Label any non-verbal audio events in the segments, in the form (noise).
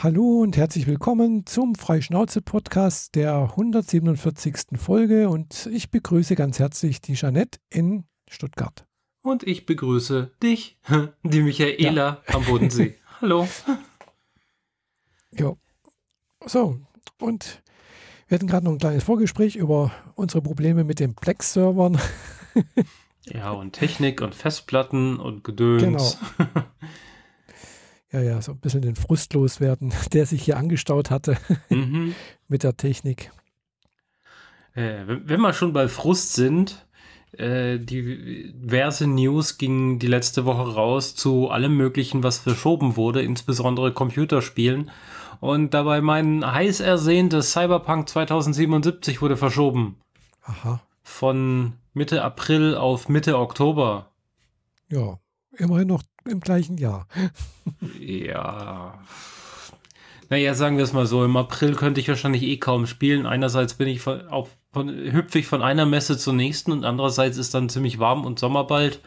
Hallo und herzlich willkommen zum Freischnauze-Podcast der 147. Folge und ich begrüße ganz herzlich die Jeanette in Stuttgart. Und ich begrüße dich, (laughs) die Michaela ja. am Bodensee. (laughs) Hallo. Ja. So, und wir hatten gerade noch ein kleines Vorgespräch über unsere Probleme mit den Plex-Servern. ja, und Technik und Festplatten und Gedöns. Genau. (laughs) ja, ja, so ein bisschen den Frust loswerden, (laughs) der sich hier angestaut hatte mhm. (laughs) mit der Technik. Äh, wenn wir schon bei Frust sind, äh, diverse News gingen die letzte Woche raus zu allem Möglichen, was verschoben wurde, insbesondere Computerspielen. Und dabei mein heiß ersehntes Cyberpunk 2077 wurde verschoben. Aha. Von Mitte April auf Mitte Oktober. Ja, immerhin noch im gleichen Jahr. ja. Naja, sagen wir es mal so, im April könnte ich wahrscheinlich eh kaum spielen. Einerseits bin ich von, auf, von, hüpfe ich von einer Messe zur nächsten und andererseits ist dann ziemlich warm und Sommer bald.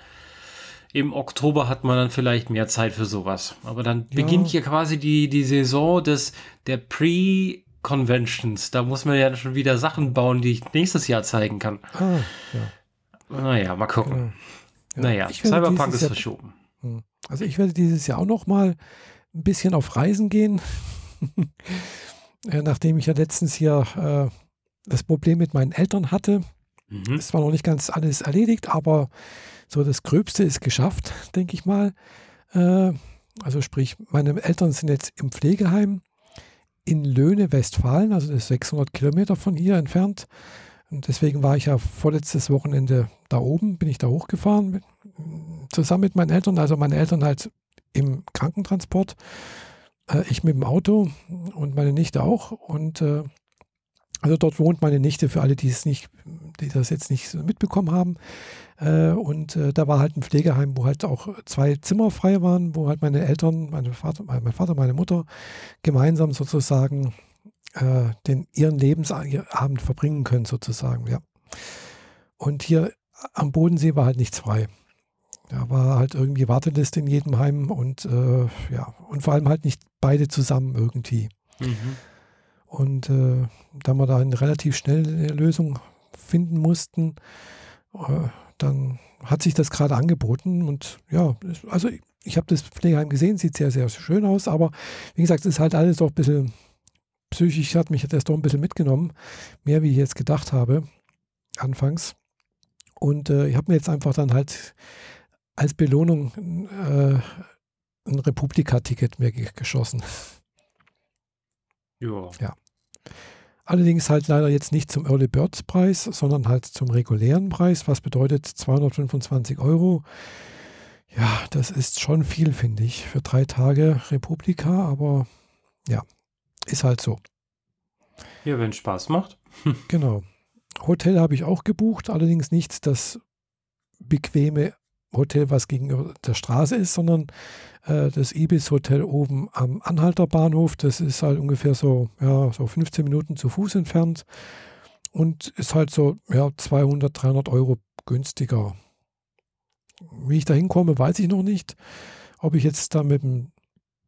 Im Oktober hat man dann vielleicht mehr Zeit für sowas. Aber dann ja. beginnt hier quasi die, die Saison des, der Pre-Conventions. Da muss man ja schon wieder Sachen bauen, die ich nächstes Jahr zeigen kann. Ah, ja. Naja, mal gucken. Ja. Naja, Cyberpunk ist verschoben. Hm. Also ich werde dieses Jahr auch noch mal ein bisschen auf Reisen gehen. (laughs) Nachdem ich ja letztens hier äh, das Problem mit meinen Eltern hatte. Mhm. Es war noch nicht ganz alles erledigt, aber so das Gröbste ist geschafft, denke ich mal. Äh, also sprich, meine Eltern sind jetzt im Pflegeheim in Löhne, Westfalen, also das ist 600 Kilometer von hier entfernt. Und deswegen war ich ja vorletztes Wochenende da oben, bin ich da hochgefahren, zusammen mit meinen Eltern, also meine Eltern halt im Krankentransport, äh, ich mit dem Auto und meine Nichte auch. Und äh, also dort wohnt meine Nichte, für alle, die es nicht, die das jetzt nicht mitbekommen haben. Äh, und äh, da war halt ein Pflegeheim, wo halt auch zwei Zimmer frei waren, wo halt meine Eltern, meine Vater, mein Vater, meine Mutter gemeinsam sozusagen äh, den ihren Lebensabend verbringen können, sozusagen, ja. Und hier am Bodensee war halt nichts frei. Da war halt irgendwie Warteliste in jedem Heim und äh, ja, und vor allem halt nicht beide zusammen irgendwie. Mhm. Und äh, da wir da eine relativ schnelle Lösung finden mussten, äh, dann hat sich das gerade angeboten und ja, also ich habe das Pflegeheim gesehen, sieht sehr, sehr schön aus, aber wie gesagt, es ist halt alles doch ein bisschen psychisch, hat mich das doch ein bisschen mitgenommen, mehr wie ich jetzt gedacht habe, anfangs. Und äh, ich habe mir jetzt einfach dann halt als Belohnung äh, ein Republika-Ticket mir geschossen. Ja. Ja. Allerdings halt leider jetzt nicht zum Early Birds Preis, sondern halt zum regulären Preis, was bedeutet 225 Euro. Ja, das ist schon viel, finde ich, für drei Tage Republika, aber ja, ist halt so. Ja, wenn es Spaß macht. (laughs) genau. Hotel habe ich auch gebucht, allerdings nicht das bequeme Hotel, was gegenüber der Straße ist, sondern äh, das Ibis Hotel oben am Anhalter Bahnhof. Das ist halt ungefähr so, ja, so 15 Minuten zu Fuß entfernt und ist halt so, ja, 200, 300 Euro günstiger. Wie ich da hinkomme, weiß ich noch nicht. Ob ich jetzt da mit dem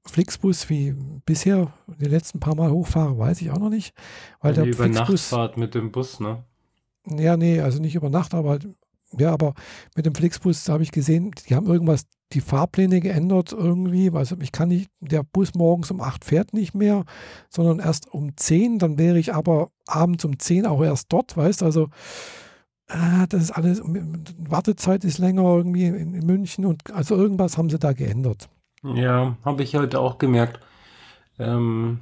Flixbus wie bisher die letzten paar Mal hochfahre, weiß ich auch noch nicht. Weil ja, der über Nachtfahrt mit dem Bus, ne? Ja, nee, also nicht über Nacht, aber halt ja, aber mit dem Flixbus habe ich gesehen, die haben irgendwas, die Fahrpläne geändert irgendwie. Also ich kann nicht, der Bus morgens um 8 fährt nicht mehr, sondern erst um 10. Dann wäre ich aber abends um 10 auch erst dort, weißt du? Also äh, das ist alles, Wartezeit ist länger irgendwie in, in, München und also irgendwas haben sie da geändert. Ja, habe ich heute auch gemerkt. Ähm,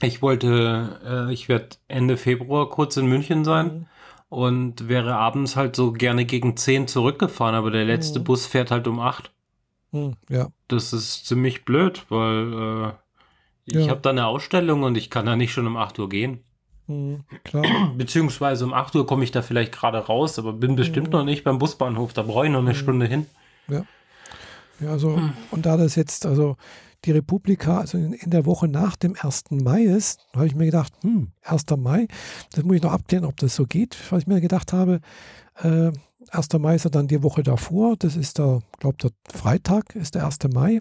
ich wollte, äh, ich werde Ende Februar kurz in München sein. Mhm und wäre abends halt so gerne gegen 10 zurückgefahren, aber der letzte mhm. Bus fährt halt um 8. Mhm, ja. Das ist ziemlich blöd, weil äh, ich ja. habe da eine Ausstellung und ich kann da nicht schon um 8 Uhr gehen. Mhm, klar. Beziehungsweise um 8 Uhr komme ich da vielleicht gerade raus, aber bin bestimmt mhm. noch nicht beim Busbahnhof, da brauche ich noch eine mhm. Stunde hin. Ja. Ja, also, und da das jetzt, also die Republika, also in, in, der Woche nach dem 1. Mai ist, habe ich mir gedacht, hm, 1. Mai, das muss ich noch abklären, ob das so geht, was ich mir gedacht habe. Äh, 1. Mai ist ja dann die Woche davor, das ist der, glaube der Freitag, ist der 1. Mai.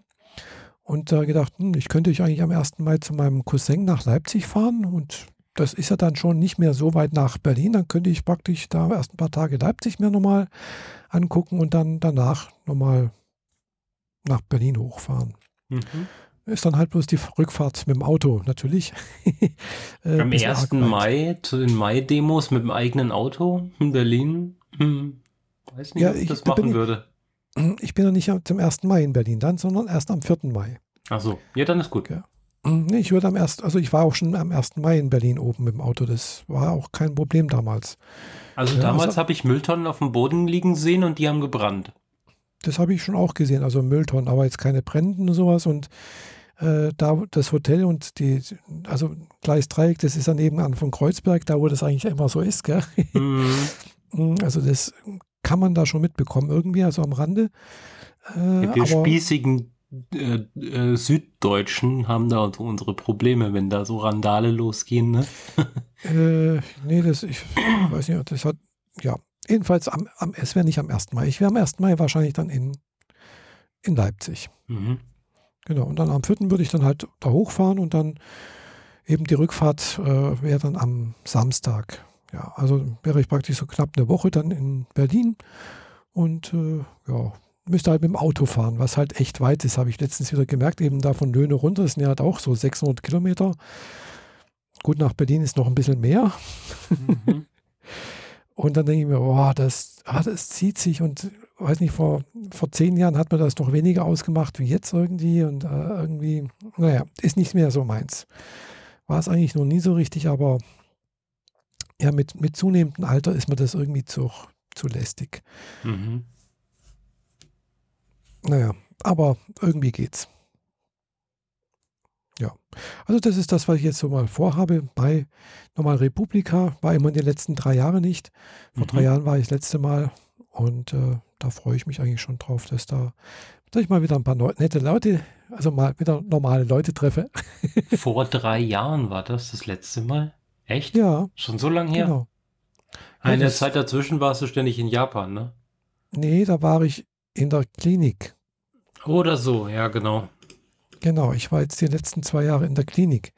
Und da gedacht, hm, ich könnte ich eigentlich am 1. Mai zu meinem Cousin nach Leipzig fahren und das ist ja dann schon nicht mehr so weit nach Berlin. Dann könnte ich praktisch da erst ein paar Tage Leipzig mir nochmal angucken und dann danach nochmal nach Berlin hochfahren. Mhm. Ist dann halt bloß die Rückfahrt mit dem Auto, natürlich. (laughs) äh, Am 1. Mai zu den Mai-Demos mit dem eigenen Auto in Berlin? Hm. Weiß nicht, ja, ob ich das machen ich, würde. Ich bin ja nicht zum 1. Mai in Berlin dann, sondern erst am 4. Mai. Ach so, ja, dann ist gut. Ja. Nee, ich würde am 1., also ich war auch schon am 1. Mai in Berlin oben mit dem Auto. Das war auch kein Problem damals. Also damals also, habe ich Mülltonnen auf dem Boden liegen sehen und die haben gebrannt. Das habe ich schon auch gesehen, also Mülltonnen, aber jetzt keine Bränden und sowas. Und äh, da das Hotel und die, also Gleisdreieck, das ist daneben an von Kreuzberg, da wo das eigentlich immer so ist, gell? Mhm. (laughs) Also das kann man da schon mitbekommen, irgendwie, also am Rande. Äh, die spießigen äh, äh, Süddeutschen haben da unsere Probleme, wenn da so Randale losgehen, ne? (laughs) äh, nee, das, ich weiß nicht, das hat, ja, jedenfalls am, am es wäre nicht am 1. Mai. Ich wäre am 1. Mai wahrscheinlich dann in, in Leipzig. Mhm. Genau, und dann am 4. würde ich dann halt da hochfahren und dann eben die Rückfahrt äh, wäre dann am Samstag. Ja, also wäre ich praktisch so knapp eine Woche dann in Berlin und äh, ja, müsste halt mit dem Auto fahren, was halt echt weit ist, habe ich letztens wieder gemerkt, eben da von Löhne runter, sind ja halt auch so 600 Kilometer. Gut, nach Berlin ist noch ein bisschen mehr. Mhm. (laughs) und dann denke ich mir, oh, das, ah, das zieht sich und weiß nicht, vor, vor zehn Jahren hat man das doch weniger ausgemacht wie jetzt irgendwie und äh, irgendwie, naja, ist nicht mehr so meins. War es eigentlich noch nie so richtig, aber ja, mit, mit zunehmendem Alter ist mir das irgendwie zu, zu lästig. Mhm. Naja, aber irgendwie geht's. Ja, also das ist das, was ich jetzt so mal vorhabe. Bei Normal Republika war immer in den letzten drei Jahren nicht. Vor mhm. drei Jahren war ich das letzte Mal und äh, da freue ich mich eigentlich schon drauf, dass da dass ich mal wieder ein paar nette Leute, also mal wieder normale Leute treffe. (laughs) Vor drei Jahren war das das letzte Mal? Echt? Ja. Schon so lange her? Genau. In der Zeit dazwischen warst du ständig in Japan, ne? Nee, da war ich in der Klinik. Oder so, ja, genau. Genau, ich war jetzt die letzten zwei Jahre in der Klinik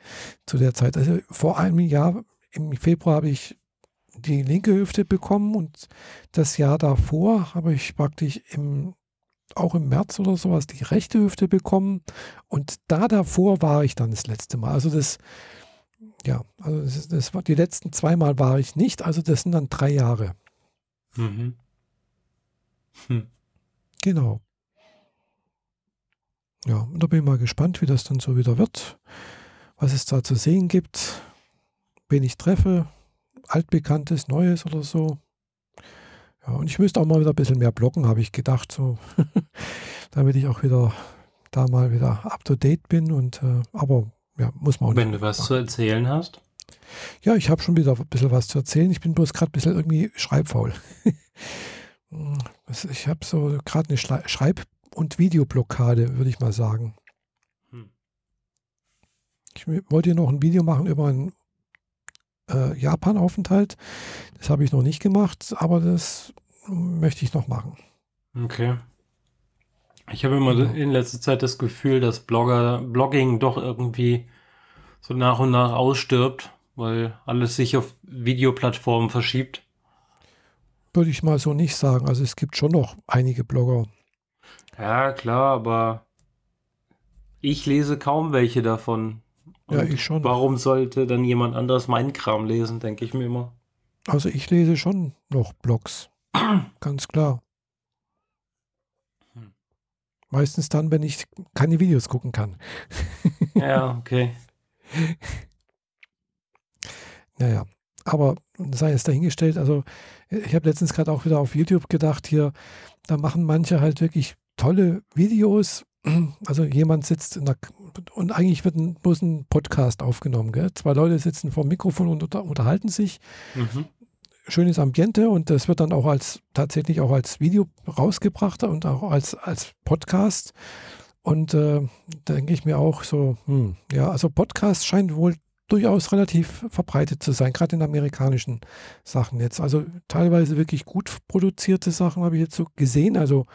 zu der Zeit. Also vor einem Jahr, im Februar, habe ich die linke Hüfte bekommen und das Jahr davor habe ich praktisch im, auch im März oder sowas die rechte Hüfte bekommen und da davor war ich dann das letzte Mal. Also das, ja, also das, das war, die letzten zweimal war ich nicht, also das sind dann drei Jahre. Mhm. Hm. Genau. Ja, und da bin ich mal gespannt, wie das dann so wieder wird, was es da zu sehen gibt, wen ich treffe, altbekanntes, Neues oder so. Ja, und ich müsste auch mal wieder ein bisschen mehr blocken, habe ich gedacht, so, (laughs) damit ich auch wieder da mal wieder up to date bin und äh, aber ja, muss man auch Wenn du was machen. zu erzählen hast? Ja, ich habe schon wieder ein bisschen was zu erzählen. Ich bin bloß gerade ein bisschen irgendwie schreibfaul. (laughs) ich habe so gerade eine Schreib- und Videoblockade, würde ich mal sagen. Hm. Ich wollte noch ein Video machen über einen äh, Japan-Aufenthalt. Das habe ich noch nicht gemacht, aber das möchte ich noch machen. Okay. Ich habe immer genau. in letzter Zeit das Gefühl, dass Blogger, Blogging doch irgendwie so nach und nach ausstirbt, weil alles sich auf Videoplattformen verschiebt. Würde ich mal so nicht sagen. Also es gibt schon noch einige Blogger. Ja, klar, aber ich lese kaum welche davon. Und ja, ich schon. Warum sollte dann jemand anderes meinen Kram lesen, denke ich mir immer. Also ich lese schon noch Blogs. (clears throat) Ganz klar. Hm. Meistens dann, wenn ich keine Videos gucken kann. (laughs) ja, okay. Naja, aber sei es dahingestellt, also ich habe letztens gerade auch wieder auf YouTube gedacht, hier, da machen manche halt wirklich tolle Videos. Also jemand sitzt in der und eigentlich wird ein, bloß ein Podcast aufgenommen. Gell? Zwei Leute sitzen vor dem Mikrofon und unter, unterhalten sich. Mhm. Schönes Ambiente und das wird dann auch als tatsächlich auch als Video rausgebracht und auch als, als Podcast. Und äh, da denke ich mir auch so, hm, ja, also Podcast scheint wohl durchaus relativ verbreitet zu sein, gerade in amerikanischen Sachen jetzt. Also teilweise wirklich gut produzierte Sachen habe ich jetzt so gesehen, also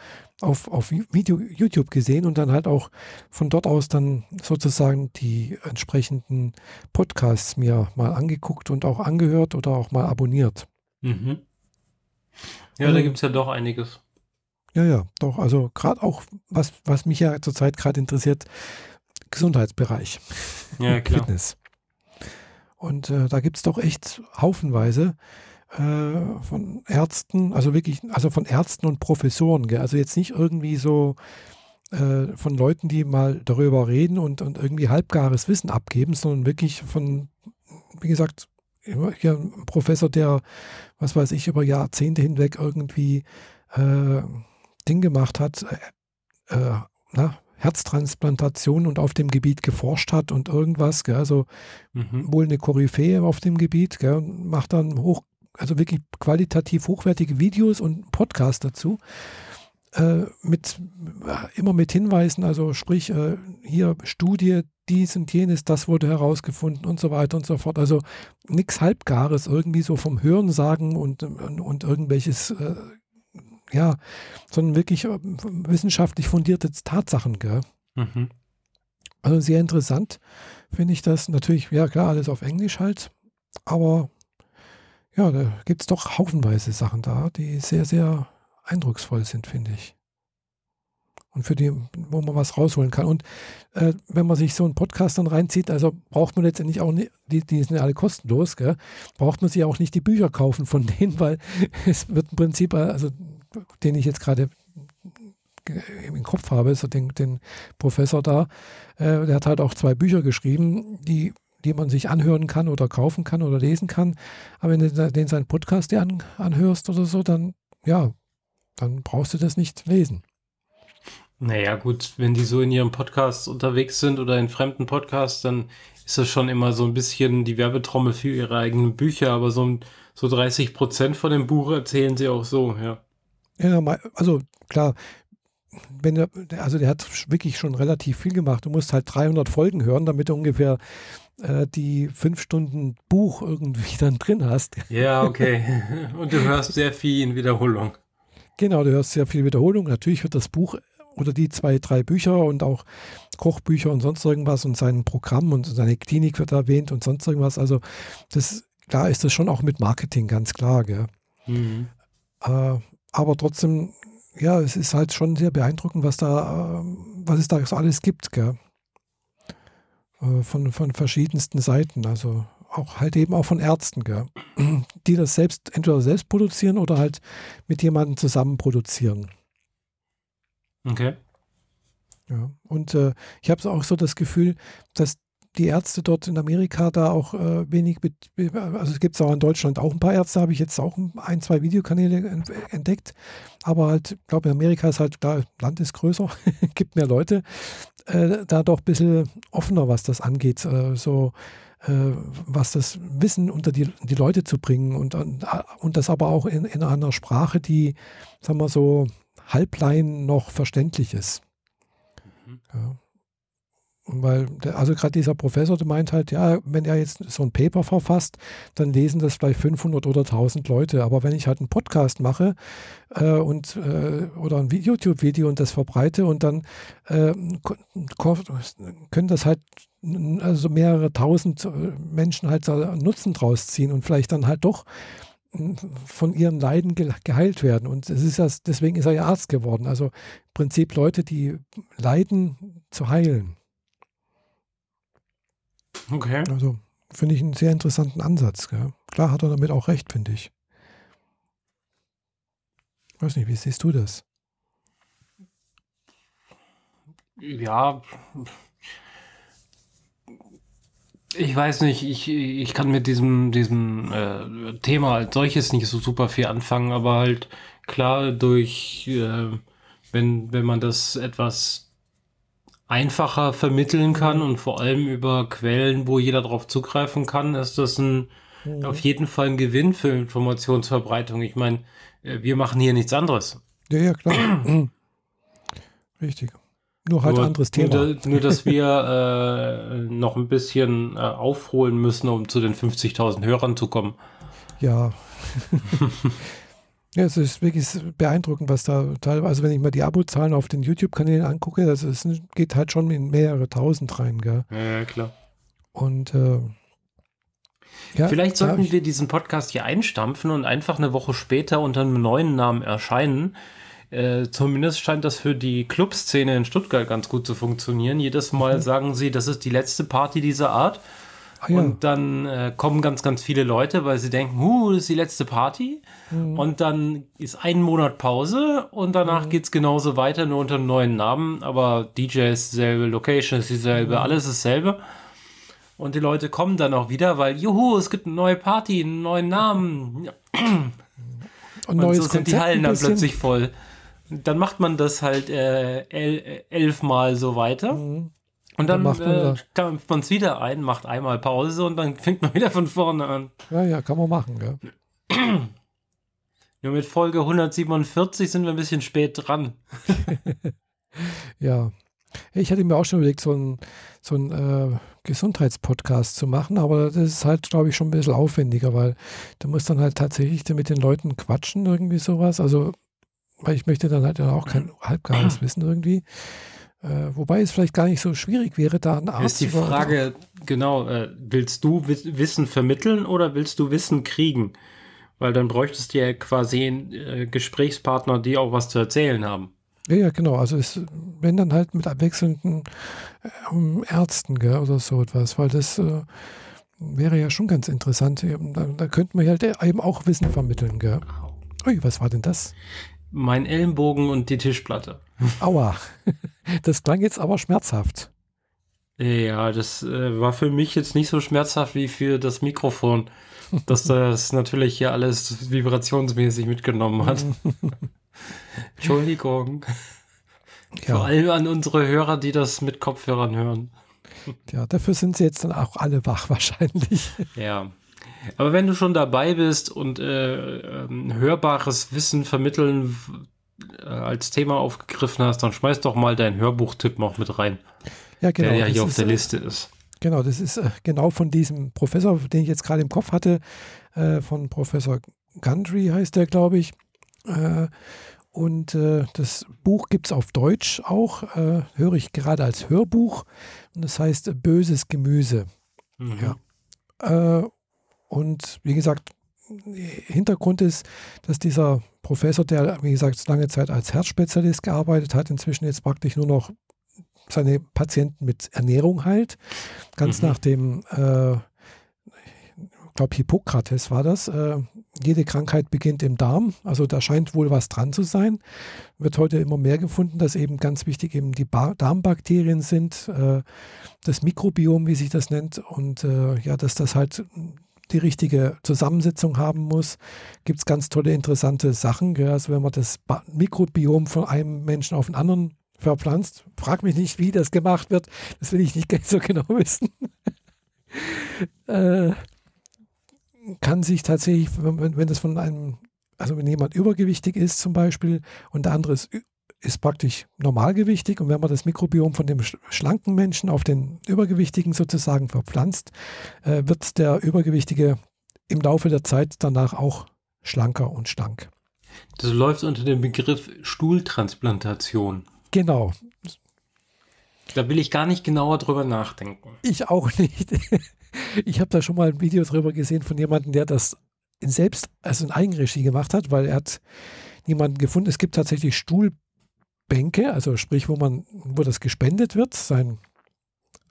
auf, auf Video, YouTube gesehen und dann halt auch von dort aus dann sozusagen die entsprechenden Podcasts mir mal angeguckt und auch angehört oder auch mal abonniert. Mhm. Ja, ähm, da gibt es ja doch einiges. Ja, ja, doch. Also gerade auch, was, was mich ja zurzeit gerade interessiert, Gesundheitsbereich. Ja, klar. Fitness. Und äh, da gibt es doch echt haufenweise äh, von Ärzten, also wirklich, also von Ärzten und Professoren, gell? also jetzt nicht irgendwie so äh, von Leuten, die mal darüber reden und, und irgendwie halbgares Wissen abgeben, sondern wirklich von, wie gesagt, hier ein Professor, der, was weiß ich, über Jahrzehnte hinweg irgendwie äh, Ding gemacht hat, äh, äh na, Herztransplantation und auf dem Gebiet geforscht hat und irgendwas, gell, also mhm. wohl eine Koryphäe auf dem Gebiet, gell, macht dann hoch, also wirklich qualitativ hochwertige Videos und Podcasts dazu. Äh, mit immer mit Hinweisen, also sprich äh, hier Studie, dies und jenes, das wurde herausgefunden und so weiter und so fort. Also nichts Halbgares, irgendwie so vom Hören sagen und, und, und irgendwelches äh, ja, sondern wirklich äh, wissenschaftlich fundierte Tatsachen, gell? Mhm. Also sehr interessant finde ich das. Natürlich, ja klar, alles auf Englisch halt, aber ja, da gibt es doch haufenweise Sachen da, die sehr, sehr eindrucksvoll sind, finde ich. Und für die, wo man was rausholen kann. Und äh, wenn man sich so einen Podcast dann reinzieht, also braucht man letztendlich auch nicht, die, die sind ja alle kostenlos, gell? braucht man sich auch nicht die Bücher kaufen von (laughs) denen, weil es wird im Prinzip, also den ich jetzt gerade im Kopf habe, so den, den Professor da, äh, der hat halt auch zwei Bücher geschrieben, die, die man sich anhören kann oder kaufen kann oder lesen kann. Aber wenn du den seinen Podcast dir an, anhörst oder so, dann ja, dann brauchst du das nicht lesen. Naja, gut, wenn die so in ihrem Podcast unterwegs sind oder in fremden Podcasts, dann ist das schon immer so ein bisschen die Werbetrommel für ihre eigenen Bücher, aber so, so 30 Prozent von dem Buch erzählen sie auch so, ja. Ja, also klar, wenn er, also der hat wirklich schon relativ viel gemacht. Du musst halt 300 Folgen hören, damit du ungefähr äh, die fünf Stunden Buch irgendwie (laughs) dann drin hast. Ja, okay. (laughs) Und du hörst sehr viel in Wiederholung. Genau, du hörst sehr viel Wiederholung. Natürlich wird das Buch oder die zwei, drei Bücher und auch Kochbücher und sonst irgendwas und sein Programm und seine Klinik wird erwähnt und sonst irgendwas. Also das, klar ist das schon auch mit Marketing ganz klar, gell? Mhm. Äh, aber trotzdem, ja, es ist halt schon sehr beeindruckend, was da, ähm, was es da so alles gibt, gell? Äh, von, von verschiedensten Seiten. Also auch halt eben auch von Ärzten, gell? (clears throat) die das selbst entweder selbst produzieren oder halt mit jemandem zusammen produzieren. Okay. Ja, und äh, ich habe auch so das Gefühl, dass die Ärzte dort in Amerika da auch äh, wenig mit, also es gibt es auch in Deutschland auch ein paar Ärzte, habe ich jetzt auch ein, zwei Videokanäle entdeckt, aber halt, ich glaube, in Amerika ist halt, da Land ist größer, (laughs) gibt mehr Leute, äh, da doch ein bisschen offener, was das angeht, äh, so äh, was das Wissen unter die, die Leute zu bringen und, und das aber auch in, in einer Sprache, die, sagen wir so, halblein noch verständlich ist. Mhm. Ja. Weil, der, also gerade dieser Professor, der meint halt, ja, wenn er jetzt so ein Paper verfasst, dann lesen das vielleicht 500 oder 1000 Leute. Aber wenn ich halt einen Podcast mache äh, und, äh, oder ein YouTube-Video und das verbreite und dann äh, können das halt also mehrere tausend äh, Menschen halt Nutzen draus ziehen und vielleicht dann halt doch von ihren Leiden geheilt werden. Und es ist ja, deswegen ist er ja Arzt geworden. Also im Prinzip Leute, die leiden, zu heilen. Okay. Also finde ich einen sehr interessanten Ansatz. Gell? Klar hat er damit auch recht, finde ich. Weiß nicht, wie siehst du das? Ja, ich weiß nicht, ich, ich kann mit diesem, diesem äh, Thema als solches nicht so super viel anfangen, aber halt klar durch, äh, wenn, wenn man das etwas einfacher vermitteln kann mhm. und vor allem über Quellen, wo jeder darauf zugreifen kann, ist das ein, mhm. auf jeden Fall ein Gewinn für Informationsverbreitung. Ich meine, äh, wir machen hier nichts anderes. Ja, ja, klar. Richtig. Nur halt nur, anderes Thema. Nur, nur dass wir äh, noch ein bisschen äh, aufholen müssen, um zu den 50.000 Hörern zu kommen. Ja. (laughs) ja, es ist wirklich beeindruckend, was da teilweise, also wenn ich mal die Abozahlen auf den YouTube-Kanälen angucke, das ist, geht halt schon in mehrere tausend rein, gell? Ja, klar. Und äh, ja, Vielleicht sollten ja, wir diesen Podcast hier einstampfen und einfach eine Woche später unter einem neuen Namen erscheinen. Äh, zumindest scheint das für die Clubszene in Stuttgart ganz gut zu funktionieren. Jedes Mal mhm. sagen sie, das ist die letzte Party dieser Art. Ah, ja. Und dann äh, kommen ganz, ganz viele Leute, weil sie denken, huh, das ist die letzte Party. Mhm. Und dann ist ein Monat Pause und danach mhm. geht es genauso weiter, nur unter einem neuen Namen. Aber DJ ist dieselbe, Location ist dieselbe, mhm. alles ist dasselbe. Und die Leute kommen dann auch wieder, weil, juhu, es gibt eine neue Party, einen neuen Namen. Und, und so sind die Hallen dann plötzlich voll. Dann macht man das halt äh, el elfmal so weiter. Mhm. Und dann, dann äh, man es wieder ein, macht einmal Pause und dann (laughs) fängt man wieder von vorne an. Ja, ja, kann man machen, gell? Nur mit Folge 147 sind wir ein bisschen spät dran. (laughs) ja. Ich hatte mir auch schon überlegt, so ein, so ein äh, Gesundheitspodcast zu machen, aber das ist halt, glaube ich, schon ein bisschen aufwendiger, weil du musst dann halt tatsächlich mit den Leuten quatschen, irgendwie sowas. Also, weil ich möchte dann halt auch kein (clears throat) halbgares Wissen irgendwie. Äh, wobei es vielleicht gar nicht so schwierig wäre, da einen Arzt Ist die Frage, genau, äh, willst du Wissen vermitteln oder willst du Wissen kriegen? Weil dann bräuchtest du ja quasi einen äh, Gesprächspartner, die auch was zu erzählen haben. Ja, ja, genau. Also es, wenn dann halt mit abwechselnden Ärzten gell, oder so etwas, weil das äh, wäre ja schon ganz interessant. Da, da könnte man halt eben auch Wissen vermitteln. Gell. Ui, was war denn das? Mein Ellenbogen und die Tischplatte. Aua, (laughs) das klang jetzt aber schmerzhaft. Ja, das äh, war für mich jetzt nicht so schmerzhaft wie für das Mikrofon, dass das (laughs) natürlich hier alles vibrationsmäßig mitgenommen hat. (laughs) Entschuldigung. Ja. Vor allem an unsere Hörer, die das mit Kopfhörern hören. Ja, dafür sind sie jetzt dann auch alle wach wahrscheinlich. Ja. Aber wenn du schon dabei bist und äh, äh, hörbares Wissen vermitteln äh, als Thema aufgegriffen hast, dann schmeiß doch mal deinen Hörbuchtipp noch mit rein. Ja, genau. Der ja hier auf der äh, Liste ist. Genau, das ist äh, genau von diesem Professor, den ich jetzt gerade im Kopf hatte, äh, von Professor Gundry heißt der, glaube ich. Äh, und äh, das Buch gibt es auf Deutsch auch, höre ich gerade als Hörbuch. Und das heißt Böses Gemüse. Mhm. Ja. Und wie gesagt, Hintergrund ist, dass dieser Professor, der, wie gesagt, lange Zeit als Herzspezialist gearbeitet hat, inzwischen jetzt praktisch nur noch seine Patienten mit Ernährung heilt. Ganz mhm. nach dem äh, ich glaube Hippokrates war das, äh, jede Krankheit beginnt im Darm, also da scheint wohl was dran zu sein. Wird heute immer mehr gefunden, dass eben ganz wichtig eben die ba Darmbakterien sind, äh, das Mikrobiom, wie sich das nennt, und äh, ja, dass das halt die richtige Zusammensetzung haben muss. Gibt es ganz tolle, interessante Sachen. Gell? Also wenn man das Mikrobiom von einem Menschen auf den anderen verpflanzt, frag mich nicht, wie das gemacht wird, das will ich nicht (laughs) so genau wissen. (laughs) äh, kann sich tatsächlich, wenn, wenn das von einem, also wenn jemand übergewichtig ist zum Beispiel und der andere ist, ist praktisch normalgewichtig und wenn man das Mikrobiom von dem schlanken Menschen auf den übergewichtigen sozusagen verpflanzt, äh, wird der übergewichtige im Laufe der Zeit danach auch schlanker und stank. Das läuft unter dem Begriff Stuhltransplantation. Genau. Da will ich gar nicht genauer drüber nachdenken. Ich auch nicht. (laughs) Ich habe da schon mal ein Video drüber gesehen von jemandem, der das in selbst, also in Eigenregie gemacht hat, weil er hat niemanden gefunden. Es gibt tatsächlich Stuhlbänke, also sprich, wo man, wo das gespendet wird, sein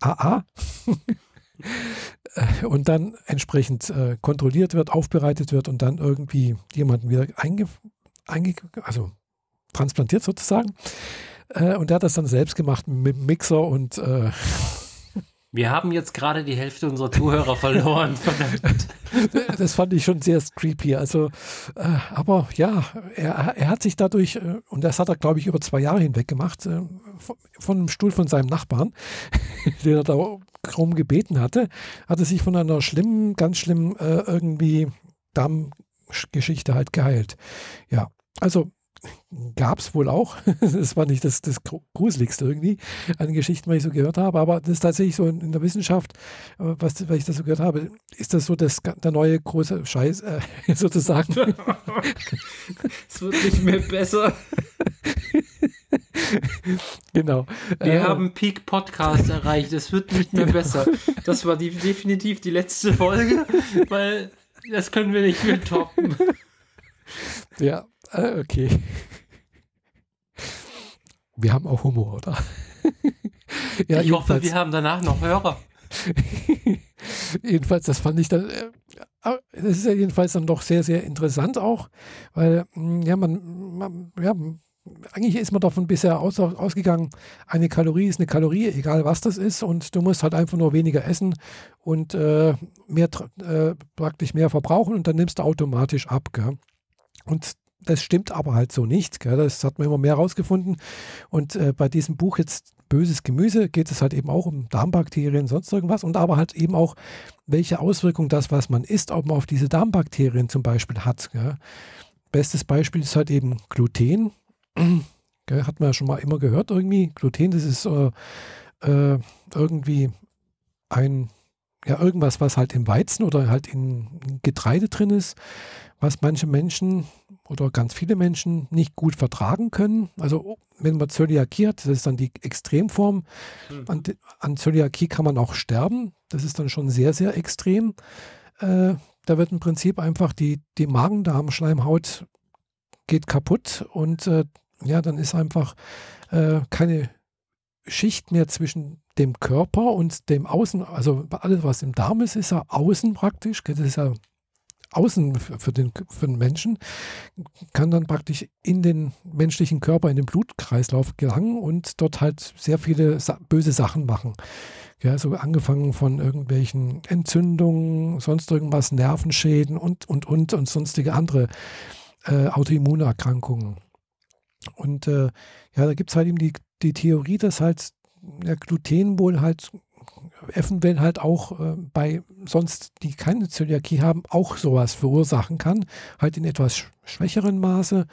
AA. (laughs) und dann entsprechend äh, kontrolliert wird, aufbereitet wird und dann irgendwie jemanden wieder einge, einge also transplantiert sozusagen. Äh, und der hat das dann selbst gemacht mit Mixer und äh, wir haben jetzt gerade die Hälfte unserer Zuhörer verloren. (laughs) das fand ich schon sehr creepy. Also, äh, aber ja, er, er, hat sich dadurch, äh, und das hat er, glaube ich, über zwei Jahre hinweg gemacht, äh, von, von einem Stuhl von seinem Nachbarn, (laughs) den er da kaum gebeten hatte, hat er sich von einer schlimmen, ganz schlimmen äh, irgendwie Darmgeschichte halt geheilt. Ja, also gab es wohl auch. (laughs) Das war nicht das, das Gruseligste irgendwie an Geschichten, was ich so gehört habe, aber das ist tatsächlich so in, in der Wissenschaft, äh, was, was ich da so gehört habe, ist das so das, der neue große Scheiß äh, (laughs) sozusagen. (laughs) es wird nicht mehr besser. genau. Wir äh, haben Peak Podcast erreicht. Es wird nicht mehr genau. besser. Das war die, definitiv die letzte Folge, weil das können wir nicht mehr toppen. Ja, äh, okay. Wir haben auch Humor, oder? ja, ich hoffe, wir haben danach noch Hörer. (laughs) jedenfalls, das fand ich dann, äh, das ist ja jedenfalls dann doch sehr, sehr interessant auch, weil, mm, ja, man, man ja, eigentlich ist man davon bisher aus, ausgegangen, eine Kalorie ist eine Kalorie, egal was das ist, und du musst halt einfach nur weniger essen und äh, mehr äh, praktisch mehr verbrauchen und dann nimmst du automatisch ab. Gell? Und das stimmt aber halt so nicht. Gell? Das hat man immer mehr herausgefunden. Und äh, bei diesem Buch jetzt Böses Gemüse geht es halt eben auch um Darmbakterien, sonst irgendwas und aber halt eben auch, welche Auswirkungen das, was man isst, auch mal auf diese Darmbakterien zum Beispiel hat. Gell? Bestes Beispiel ist halt eben Gluten. (clears throat) Gell? Hat man ja schon mal immer gehört irgendwie. Gluten, das ist äh, äh, irgendwie ein, ja, irgendwas, was halt im Weizen oder halt in Getreide drin ist was manche Menschen oder ganz viele Menschen nicht gut vertragen können. Also wenn man Zöliakie hat, das ist dann die Extremform. Mhm. An, an, Zöliakie kann man auch sterben. Das ist dann schon sehr, sehr extrem. Äh, da wird im Prinzip einfach die, die Magen-Darm-Schleimhaut geht kaputt und äh, ja, dann ist einfach äh, keine Schicht mehr zwischen dem Körper und dem Außen, also alles, was im Darm ist, ist ja außen praktisch. Das ist ja außen für den, für den Menschen, kann dann praktisch in den menschlichen Körper, in den Blutkreislauf gelangen und dort halt sehr viele böse Sachen machen. Ja, so angefangen von irgendwelchen Entzündungen, sonst irgendwas, Nervenschäden und, und, und, und sonstige andere äh, Autoimmunerkrankungen. Und äh, ja, da gibt es halt eben die, die Theorie, dass halt ja, Gluten wohl halt eventuell halt auch äh, bei sonst, die keine Zöliakie haben, auch sowas verursachen kann, halt in etwas schwächeren Maße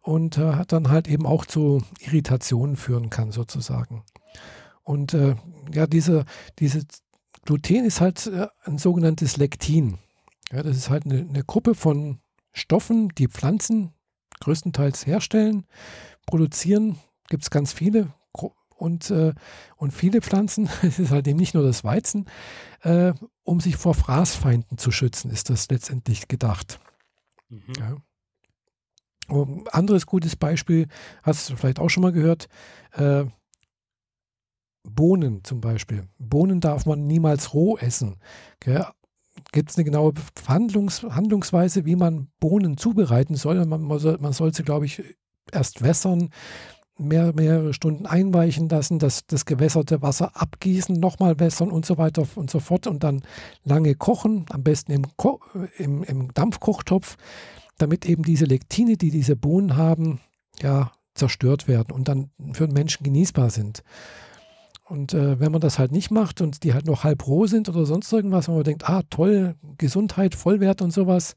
und äh, dann halt eben auch zu Irritationen führen kann sozusagen. Und äh, ja, diese, diese Gluten ist halt äh, ein sogenanntes Lektin. Ja, das ist halt eine, eine Gruppe von Stoffen, die Pflanzen größtenteils herstellen, produzieren. Gibt es ganz viele und, äh, und viele Pflanzen, (laughs) es ist halt eben nicht nur das Weizen, äh, um sich vor Fraßfeinden zu schützen, ist das letztendlich gedacht. Mhm. Ja. Um, anderes gutes Beispiel, hast du vielleicht auch schon mal gehört, äh, Bohnen zum Beispiel. Bohnen darf man niemals roh essen. Gibt es eine genaue Handlungs Handlungsweise, wie man Bohnen zubereiten soll? Man, man soll, man soll sie, glaube ich, erst wässern, mehr, mehrere Stunden einweichen lassen, das, das gewässerte Wasser abgießen, nochmal wässern und so weiter und so fort und dann lange kochen, am besten im, Ko im, im Dampfkochtopf, damit eben diese Lektine, die diese Bohnen haben, ja, zerstört werden und dann für den Menschen genießbar sind. Und äh, wenn man das halt nicht macht und die halt noch halb roh sind oder sonst irgendwas, wenn man denkt, ah toll, Gesundheit, Vollwert und sowas,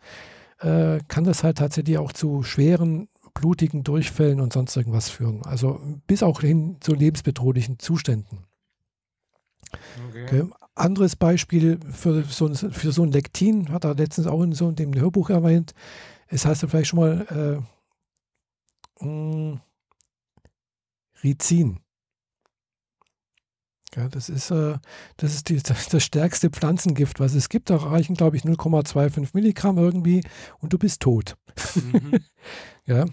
äh, kann das halt tatsächlich auch zu schweren blutigen Durchfällen und sonst irgendwas führen. Also bis auch hin zu lebensbedrohlichen Zuständen. Okay. Anderes Beispiel für so, für so ein Lektin, hat er letztens auch in so dem Hörbuch erwähnt. Es heißt ja vielleicht schon mal äh, mh, hm, Rizin. Ja, das ist, äh, das, ist die, das, das, stärkste Pflanzengift, was es gibt. Da reichen, glaube ich, 0,25 Milligramm irgendwie und du bist tot. Mhm. (laughs) ja.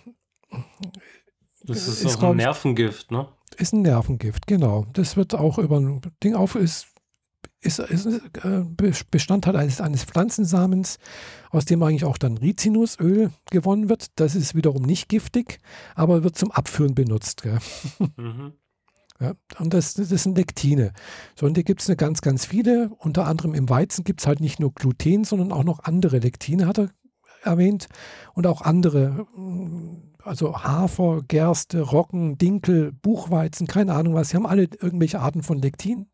Das ist, ist auch ein Nervengift, ne? Ist ein Nervengift, genau. Das wird auch über ein Ding auf, ist, ist, ist äh, Bestandteil eines, eines Pflanzensamens, aus dem eigentlich auch dann Rizinusöl gewonnen wird. Das ist wiederum nicht giftig, aber wird zum Abführen benutzt. Mhm. Ja, und das, das sind Lektine. So, und da gibt es eine ganz, ganz viele. Unter anderem im Weizen gibt es halt nicht nur Gluten, sondern auch noch andere Lektine, hat er erwähnt. Und auch andere, also Hafer, Gerste, Roggen, Dinkel, Buchweizen, keine Ahnung was. Sie haben alle irgendwelche Arten von Lektin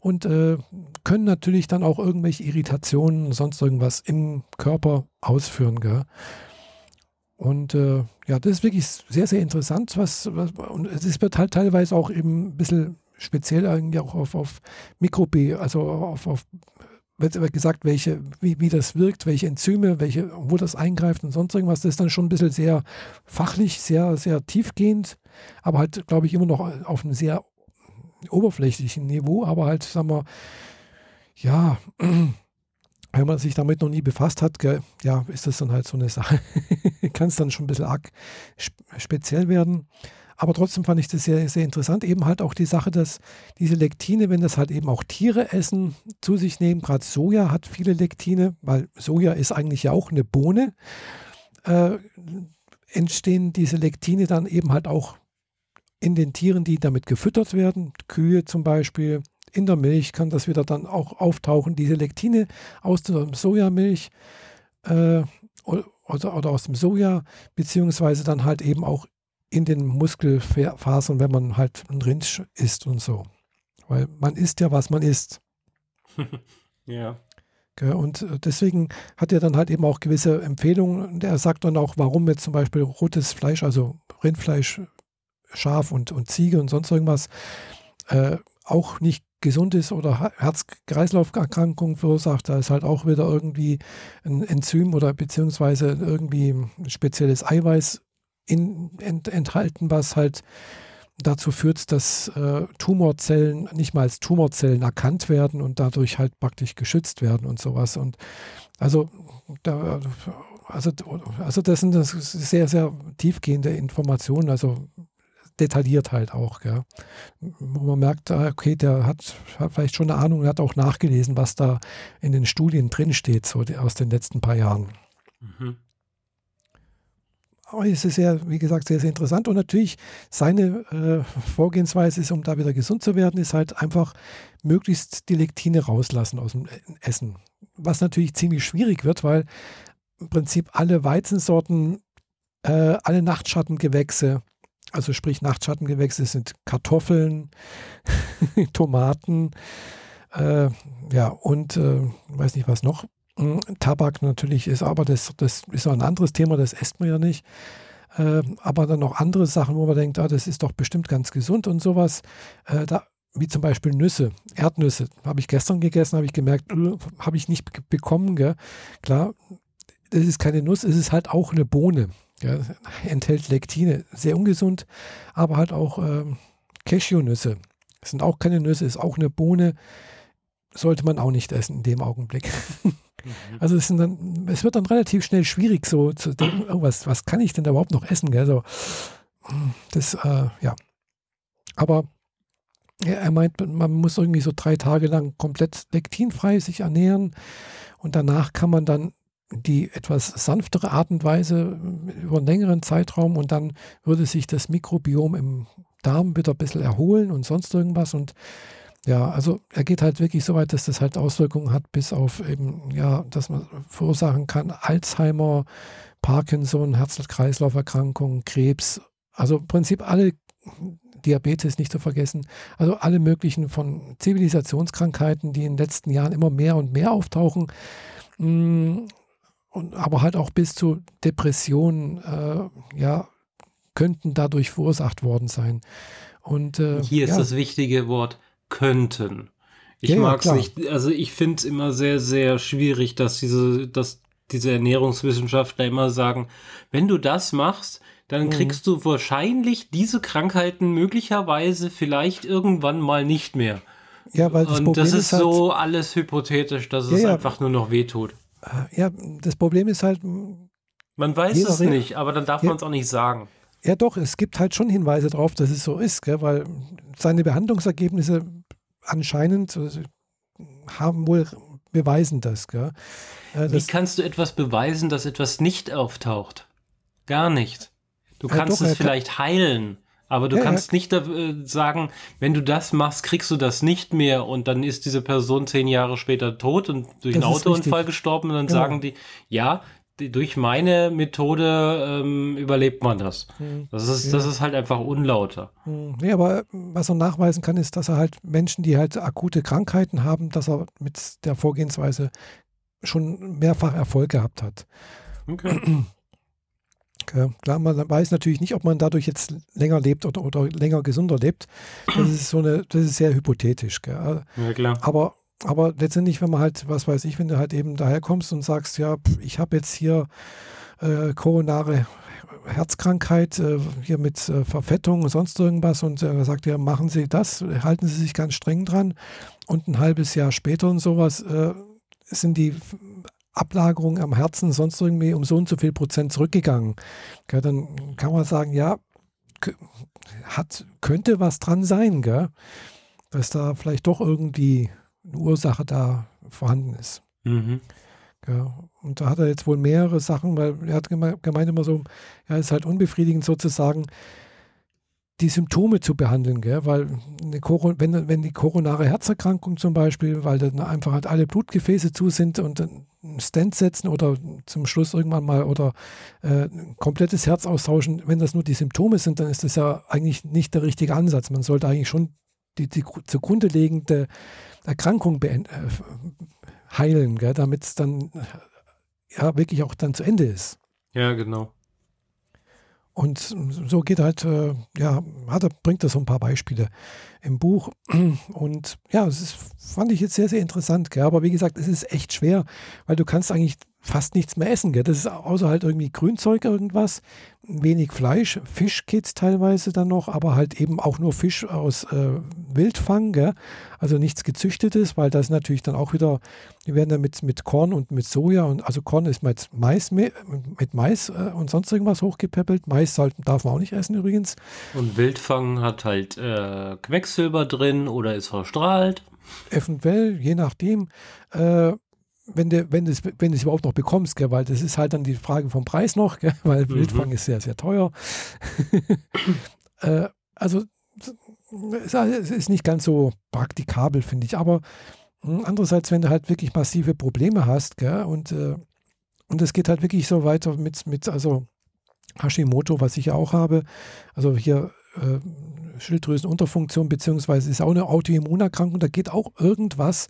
und äh, können natürlich dann auch irgendwelche Irritationen, sonst irgendwas im Körper ausführen. Gell? Und äh, ja, das ist wirklich sehr, sehr interessant. Was, was, und es wird halt teilweise auch eben ein bisschen speziell eigentlich auch auf, auf Mikrobi, also auf, auf wird gesagt, welche, wie, wie das wirkt, welche Enzyme, welche, wo das eingreift und sonst irgendwas. Das ist dann schon ein bisschen sehr fachlich, sehr, sehr tiefgehend, aber halt, glaube ich, immer noch auf einem sehr oberflächlichen Niveau, aber halt, sagen wir, ja, (clears throat) wenn man sich damit noch nie befasst hat, gell, ja, ist das dann halt so eine Sache. (laughs) Kann es dann schon ein bisschen arg speziell werden. Aber trotzdem fand ich das sehr, sehr interessant. Eben halt auch die Sache, dass diese Lektine, wenn das halt eben auch Tiere essen, zu sich nehmen, gerade Soja hat viele Lektine, weil Soja ist eigentlich ja auch eine Bohne, äh, entstehen diese Lektine dann eben halt auch in den Tieren, die damit gefüttert werden, Kühe zum Beispiel, in der Milch kann das wieder dann auch auftauchen, diese Lektine aus der Sojamilch äh, oder, oder aus dem Soja, beziehungsweise dann halt eben auch in den Muskelfasern, wenn man halt ein Rind isst und so. Weil man isst ja, was man isst. (laughs) ja. Und äh, deswegen hat er dann halt eben auch gewisse Empfehlungen. Und er sagt dann auch, warum jetzt zum Beispiel rotes Fleisch, also Rindfleisch, Schaf und, und Ziege und sonst irgendwas, äh, auch nicht gesund ist oder Herz-Kreislauf-Erkrankungen verursacht, da ist halt auch wieder irgendwie ein Enzym oder beziehungsweise irgendwie ein spezielles Eiweiß in, ent, enthalten, was halt dazu führt, dass äh, Tumorzellen nicht mal als Tumorzellen erkannt werden und dadurch halt praktisch geschützt werden und sowas. Und also da, also, also das sind das sehr, sehr tiefgehende Informationen. Also detailliert halt auch. Gell? Wo man merkt, ah, okay, der hat, hat vielleicht schon eine Ahnung hat auch nachgelesen, was da in den Studien drinsteht, so aus den letzten paar Jahren. Mhm. Aber es ist ja, wie gesagt, sehr, sehr interessant. Und natürlich seine äh, Vorgehensweise ist, um da wieder gesund zu werden, ist halt einfach möglichst die Lektine rauslassen aus dem Essen. Was natürlich ziemlich schwierig wird, weil im Prinzip alle Weizensorten, äh, alle Nachtschattengewächse, also sprich Nachtschattengewächse sind Kartoffeln, (laughs) Tomaten, äh, ja, und äh, weiß nicht was noch. Hm, Tabak natürlich ist, aber das, das ist auch ein anderes Thema, das esst man ja nicht. Äh, aber dann noch andere Sachen, wo man denkt, ah, das ist doch bestimmt ganz gesund und sowas. Äh, da, wie zum Beispiel Nüsse, Erdnüsse. Habe ich gestern gegessen, habe ich gemerkt, äh, habe ich nicht bekommen. Gell? Klar, es ist keine Nuss, es ist halt auch eine Bohne. Ja, enthält Lektine, sehr ungesund, aber halt auch ähm, Cashewnüsse. Das sind auch keine Nüsse, ist auch eine Bohne. Sollte man auch nicht essen in dem Augenblick. (laughs) Mhm. Also es, dann, es, wird dann relativ schnell schwierig, so zu denken, oh, was, was kann ich denn da überhaupt noch essen? Gell? So, das, äh, ja. Aber ja, er meint, man muss irgendwie so drei Tage lang komplett lektinfrei sich ernähren und danach kann man dann die etwas sanftere Art und Weise über einen längeren Zeitraum und dann würde sich das Mikrobiom im Darm wieder ein bisschen erholen und sonst irgendwas. Und ja, also er geht halt wirklich so weit, dass das halt Auswirkungen hat, bis auf eben, ja, dass man verursachen kann, Alzheimer, Parkinson, Herz-Kreislauf-Erkrankungen, Krebs, also im Prinzip alle Diabetes nicht zu vergessen, also alle möglichen von Zivilisationskrankheiten, die in den letzten Jahren immer mehr und mehr auftauchen. Mm, und aber halt auch bis zu Depressionen, äh, ja, könnten dadurch verursacht worden sein. Und äh, hier ist ja. das wichtige Wort könnten. Ich ja, mag es nicht, also ich finde es immer sehr, sehr schwierig, dass diese, dass diese Ernährungswissenschaftler immer sagen, wenn du das machst, dann mhm. kriegst du wahrscheinlich diese Krankheiten möglicherweise vielleicht irgendwann mal nicht mehr. Ja, weil das Und Problem das ist, ist halt, so alles hypothetisch, dass ja, es einfach nur noch wehtut. Äh, ja, das Problem ist halt. Man weiß es nicht, aber dann darf man es auch nicht sagen. Ja, doch, es gibt halt schon Hinweise darauf, dass es so ist, gell, weil seine Behandlungsergebnisse anscheinend also, haben wohl beweisen das. Gell. Äh, das Wie kannst du etwas beweisen, dass etwas nicht auftaucht? Gar nicht. Du kannst ja, doch, es vielleicht heilen, aber du ja, kannst ja. nicht äh, sagen, wenn du das machst, kriegst du das nicht mehr und dann ist diese Person zehn Jahre später tot und durch das einen Autounfall gestorben und dann genau. sagen die, ja, durch meine Methode ähm, überlebt man das. Hm. Das ist, ja. das ist halt einfach unlauter. Hm. Nee, aber was er nachweisen kann, ist, dass er halt Menschen, die halt akute Krankheiten haben, dass er mit der Vorgehensweise schon mehrfach Erfolg gehabt hat. (clears throat) Okay. klar, man weiß natürlich nicht, ob man dadurch jetzt länger lebt oder, oder länger gesunder lebt. Das ist so eine, das ist sehr hypothetisch. Ja, klar. Aber, aber letztendlich, wenn man halt, was weiß ich, wenn du halt eben daherkommst und sagst, ja, ich habe jetzt hier äh, koronare Herzkrankheit, äh, hier mit äh, Verfettung und sonst irgendwas und er sagt, ja, machen Sie das, halten Sie sich ganz streng dran und ein halbes Jahr später und sowas äh, sind die Ablagerungen am Herzen sonst irgendwie um so und so viel Prozent zurückgegangen. Gell, dann kann man sagen, ja, hat, könnte was dran sein, gell? dass da vielleicht doch irgendwie eine Ursache da vorhanden ist. Mhm. Ja, und da hat er jetzt wohl mehrere Sachen, weil er hat gemeint immer so, ja, ist halt unbefriedigend sozusagen, die Symptome zu behandeln, gell? weil eine wenn, wenn die koronare Herzerkrankung zum Beispiel, weil dann einfach halt alle Blutgefäße zu sind und einen Stent setzen oder zum Schluss irgendwann mal oder äh, ein komplettes Herz austauschen, wenn das nur die Symptome sind, dann ist das ja eigentlich nicht der richtige Ansatz. Man sollte eigentlich schon die, die zugrunde liegende Erkrankung äh, heilen, damit es dann ja wirklich auch dann zu Ende ist. Ja, genau. Und so geht halt, äh, ja, hat er, bringt er so ein paar Beispiele im Buch. (clears throat) Und ja, das ist, fand ich jetzt sehr, sehr interessant. Gell? Aber wie gesagt, es ist echt schwer, weil du kannst eigentlich fast nichts mehr essen. Gell? Das ist außer halt irgendwie Grünzeug irgendwas, wenig Fleisch, Fisch geht es teilweise dann noch, aber halt eben auch nur Fisch aus äh, Wildfang, gell? also nichts gezüchtetes, weil das natürlich dann auch wieder, die werden dann mit, mit Korn und mit Soja und also Korn ist mit Mais, mit Mais äh, und sonst irgendwas hochgepäppelt. Mais sollten, darf man auch nicht essen übrigens. Und Wildfang hat halt äh, Quecksilber drin oder ist verstrahlt. Eventuell, je nachdem. Äh, wenn du wenn es wenn es überhaupt noch bekommst, gell, weil das ist halt dann die Frage vom Preis noch, gell, (laughs) weil mhm. Wildfang ist sehr sehr teuer. (laughs) äh, also es ist nicht ganz so praktikabel, finde ich. Aber hm, andererseits, wenn du halt wirklich massive Probleme hast, gell, und äh, und es geht halt wirklich so weiter mit mit also Hashimoto, was ich ja auch habe, also hier äh, Schilddrüsenunterfunktion beziehungsweise ist auch eine Autoimmunerkrankung, da geht auch irgendwas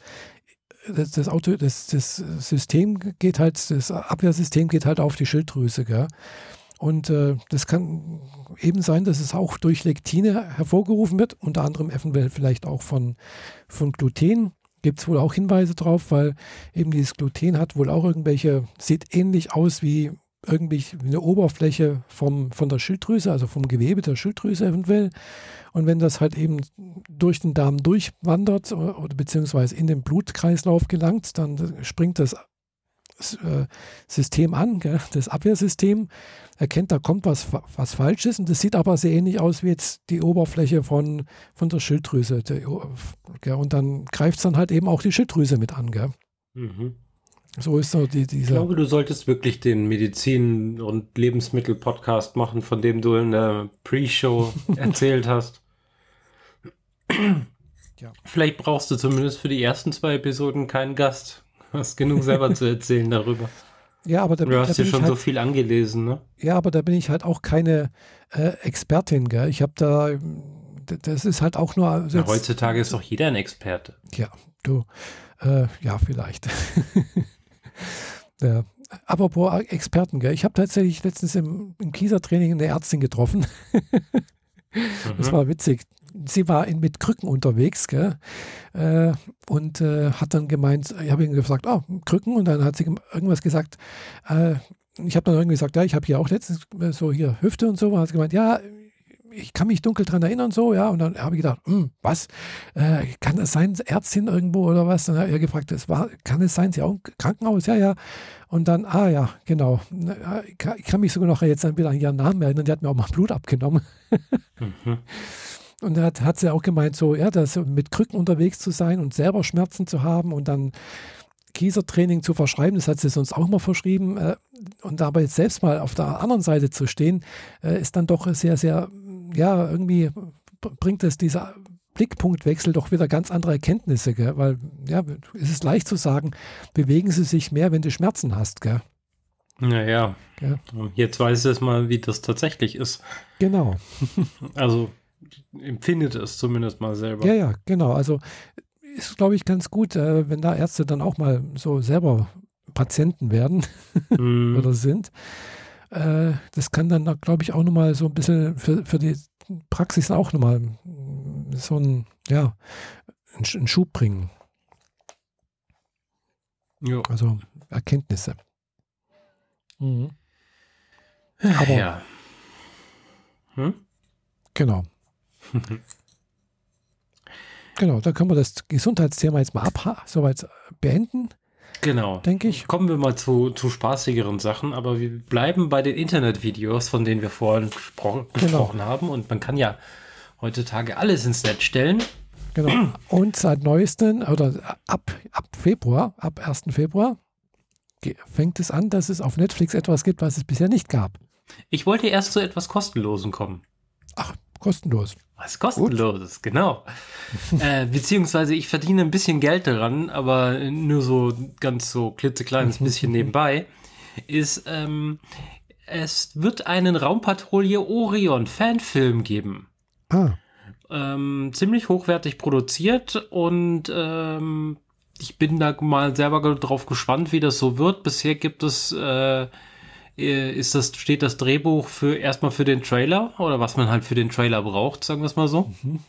das, das, Auto, das, das System geht halt, das Abwehrsystem geht halt auf die Schilddrüse. Gell? Und äh, das kann eben sein, dass es auch durch Lektine hervorgerufen wird, unter anderem eventuell vielleicht auch von, von Gluten. Gibt es wohl auch Hinweise drauf, weil eben dieses Gluten hat wohl auch irgendwelche, sieht ähnlich aus wie irgendwie eine Oberfläche vom, von der Schilddrüse, also vom Gewebe der Schilddrüse eventuell. Und wenn das halt eben durch den Darm durchwandert oder, oder beziehungsweise in den Blutkreislauf gelangt, dann springt das äh, System an, gell? das Abwehrsystem, erkennt, da kommt was, was Falsches und das sieht aber sehr ähnlich aus wie jetzt die Oberfläche von, von der Schilddrüse. Der? Und dann greift es dann halt eben auch die Schilddrüse mit an. Gell? Mhm. So ist so die, diese. Ich glaube, du solltest wirklich den Medizin- und Lebensmittel-Podcast machen, von dem du in der Pre-Show (laughs) erzählt hast. Ja. Vielleicht brauchst du zumindest für die ersten zwei Episoden keinen Gast. Du hast genug selber zu erzählen darüber. Ja, aber da, du hast dir schon halt, so viel angelesen, ne? Ja, aber da bin ich halt auch keine äh, Expertin, gell? Ich habe da, das ist halt auch nur. Also ja, heutzutage ist doch jeder ein Experte. Ja, du, äh, ja, vielleicht. (laughs) Ja. Apropos Experten, gell? ich habe tatsächlich letztens im, im Kieser-Training eine Ärztin getroffen. (laughs) das mhm. war witzig. Sie war in, mit Krücken unterwegs gell? Äh, und äh, hat dann gemeint, ich habe ihr gesagt, oh, Krücken. Und dann hat sie irgendwas gesagt. Äh, ich habe dann irgendwie gesagt, ja, ich habe hier auch letztens äh, so hier Hüfte und so. Und hat sie gemeint, ja, ich kann mich dunkel dran erinnern, so, ja. Und dann habe ich gedacht, hm, was? Äh, kann das sein, Ärztin irgendwo oder was? Dann hat er gefragt, das war, kann es sein, sie auch im Krankenhaus? Ja, ja. Und dann, ah ja, genau. Ich kann mich sogar noch jetzt wieder an ihren Namen erinnern. Die hat mir auch mal Blut abgenommen. mhm. (laughs) Und da hat, hat sie auch gemeint, so, ja, das mit Krücken unterwegs zu sein und selber Schmerzen zu haben und dann Kiesertraining zu verschreiben, das hat sie sonst auch mal verschrieben. Äh, und dabei jetzt selbst mal auf der anderen Seite zu stehen, äh, ist dann doch sehr, sehr ja, irgendwie bringt es dieser Blickpunktwechsel doch wieder ganz andere Erkenntnisse, gell? weil ja, es ist leicht zu sagen, bewegen Sie sich mehr, wenn du Schmerzen hast. Gell? Naja, gell? jetzt weiß es mal, wie das tatsächlich ist. Genau. (laughs) also empfindet es zumindest mal selber. Ja, ja, genau. Also ist, glaube ich, ganz gut, äh, wenn da Ärzte dann auch mal so selber Patienten werden mm. (laughs) oder sind. Äh, das kann dann, glaube ich, auch nochmal so ein bisschen für, für die Praxis auch nochmal so ein, ja, einen Schub bringen. Jo. Also Erkenntnisse. Mhm. Aber ja. Hm? Genau. (laughs) genau, da können wir das Gesundheitsthema jetzt mal ab, soweit beenden. Genau. Denke ich. Kommen wir mal zu, zu spaßigeren Sachen, aber wir bleiben bei den Internetvideos, von denen wir vorhin genau. gesprochen haben. Und man kann ja heutzutage alles ins Netz stellen. Genau. (clears throat) Und seit neuestem, oder ab, ab Februar, ab 1. Februar, fängt es an, dass es auf Netflix etwas gibt, was es bisher nicht gab. Ich wollte erst zu etwas Kostenlosem kommen. Ach, kostenlos. Was kostenloses, Gut. genau. (laughs) äh, beziehungsweise ich verdiene ein bisschen Geld daran, aber nur so ganz so klitzekleines (laughs) bisschen nebenbei. Ist, ähm, es wird einen Raumpatrouille Orion Fanfilm geben. Ah. Ähm, ziemlich hochwertig produziert und ähm, ich bin da mal selber drauf gespannt, wie das so wird. Bisher gibt es, äh, ist das, steht das Drehbuch für erstmal für den Trailer oder was man halt für den Trailer braucht, sagen wir es mal so. Mhm.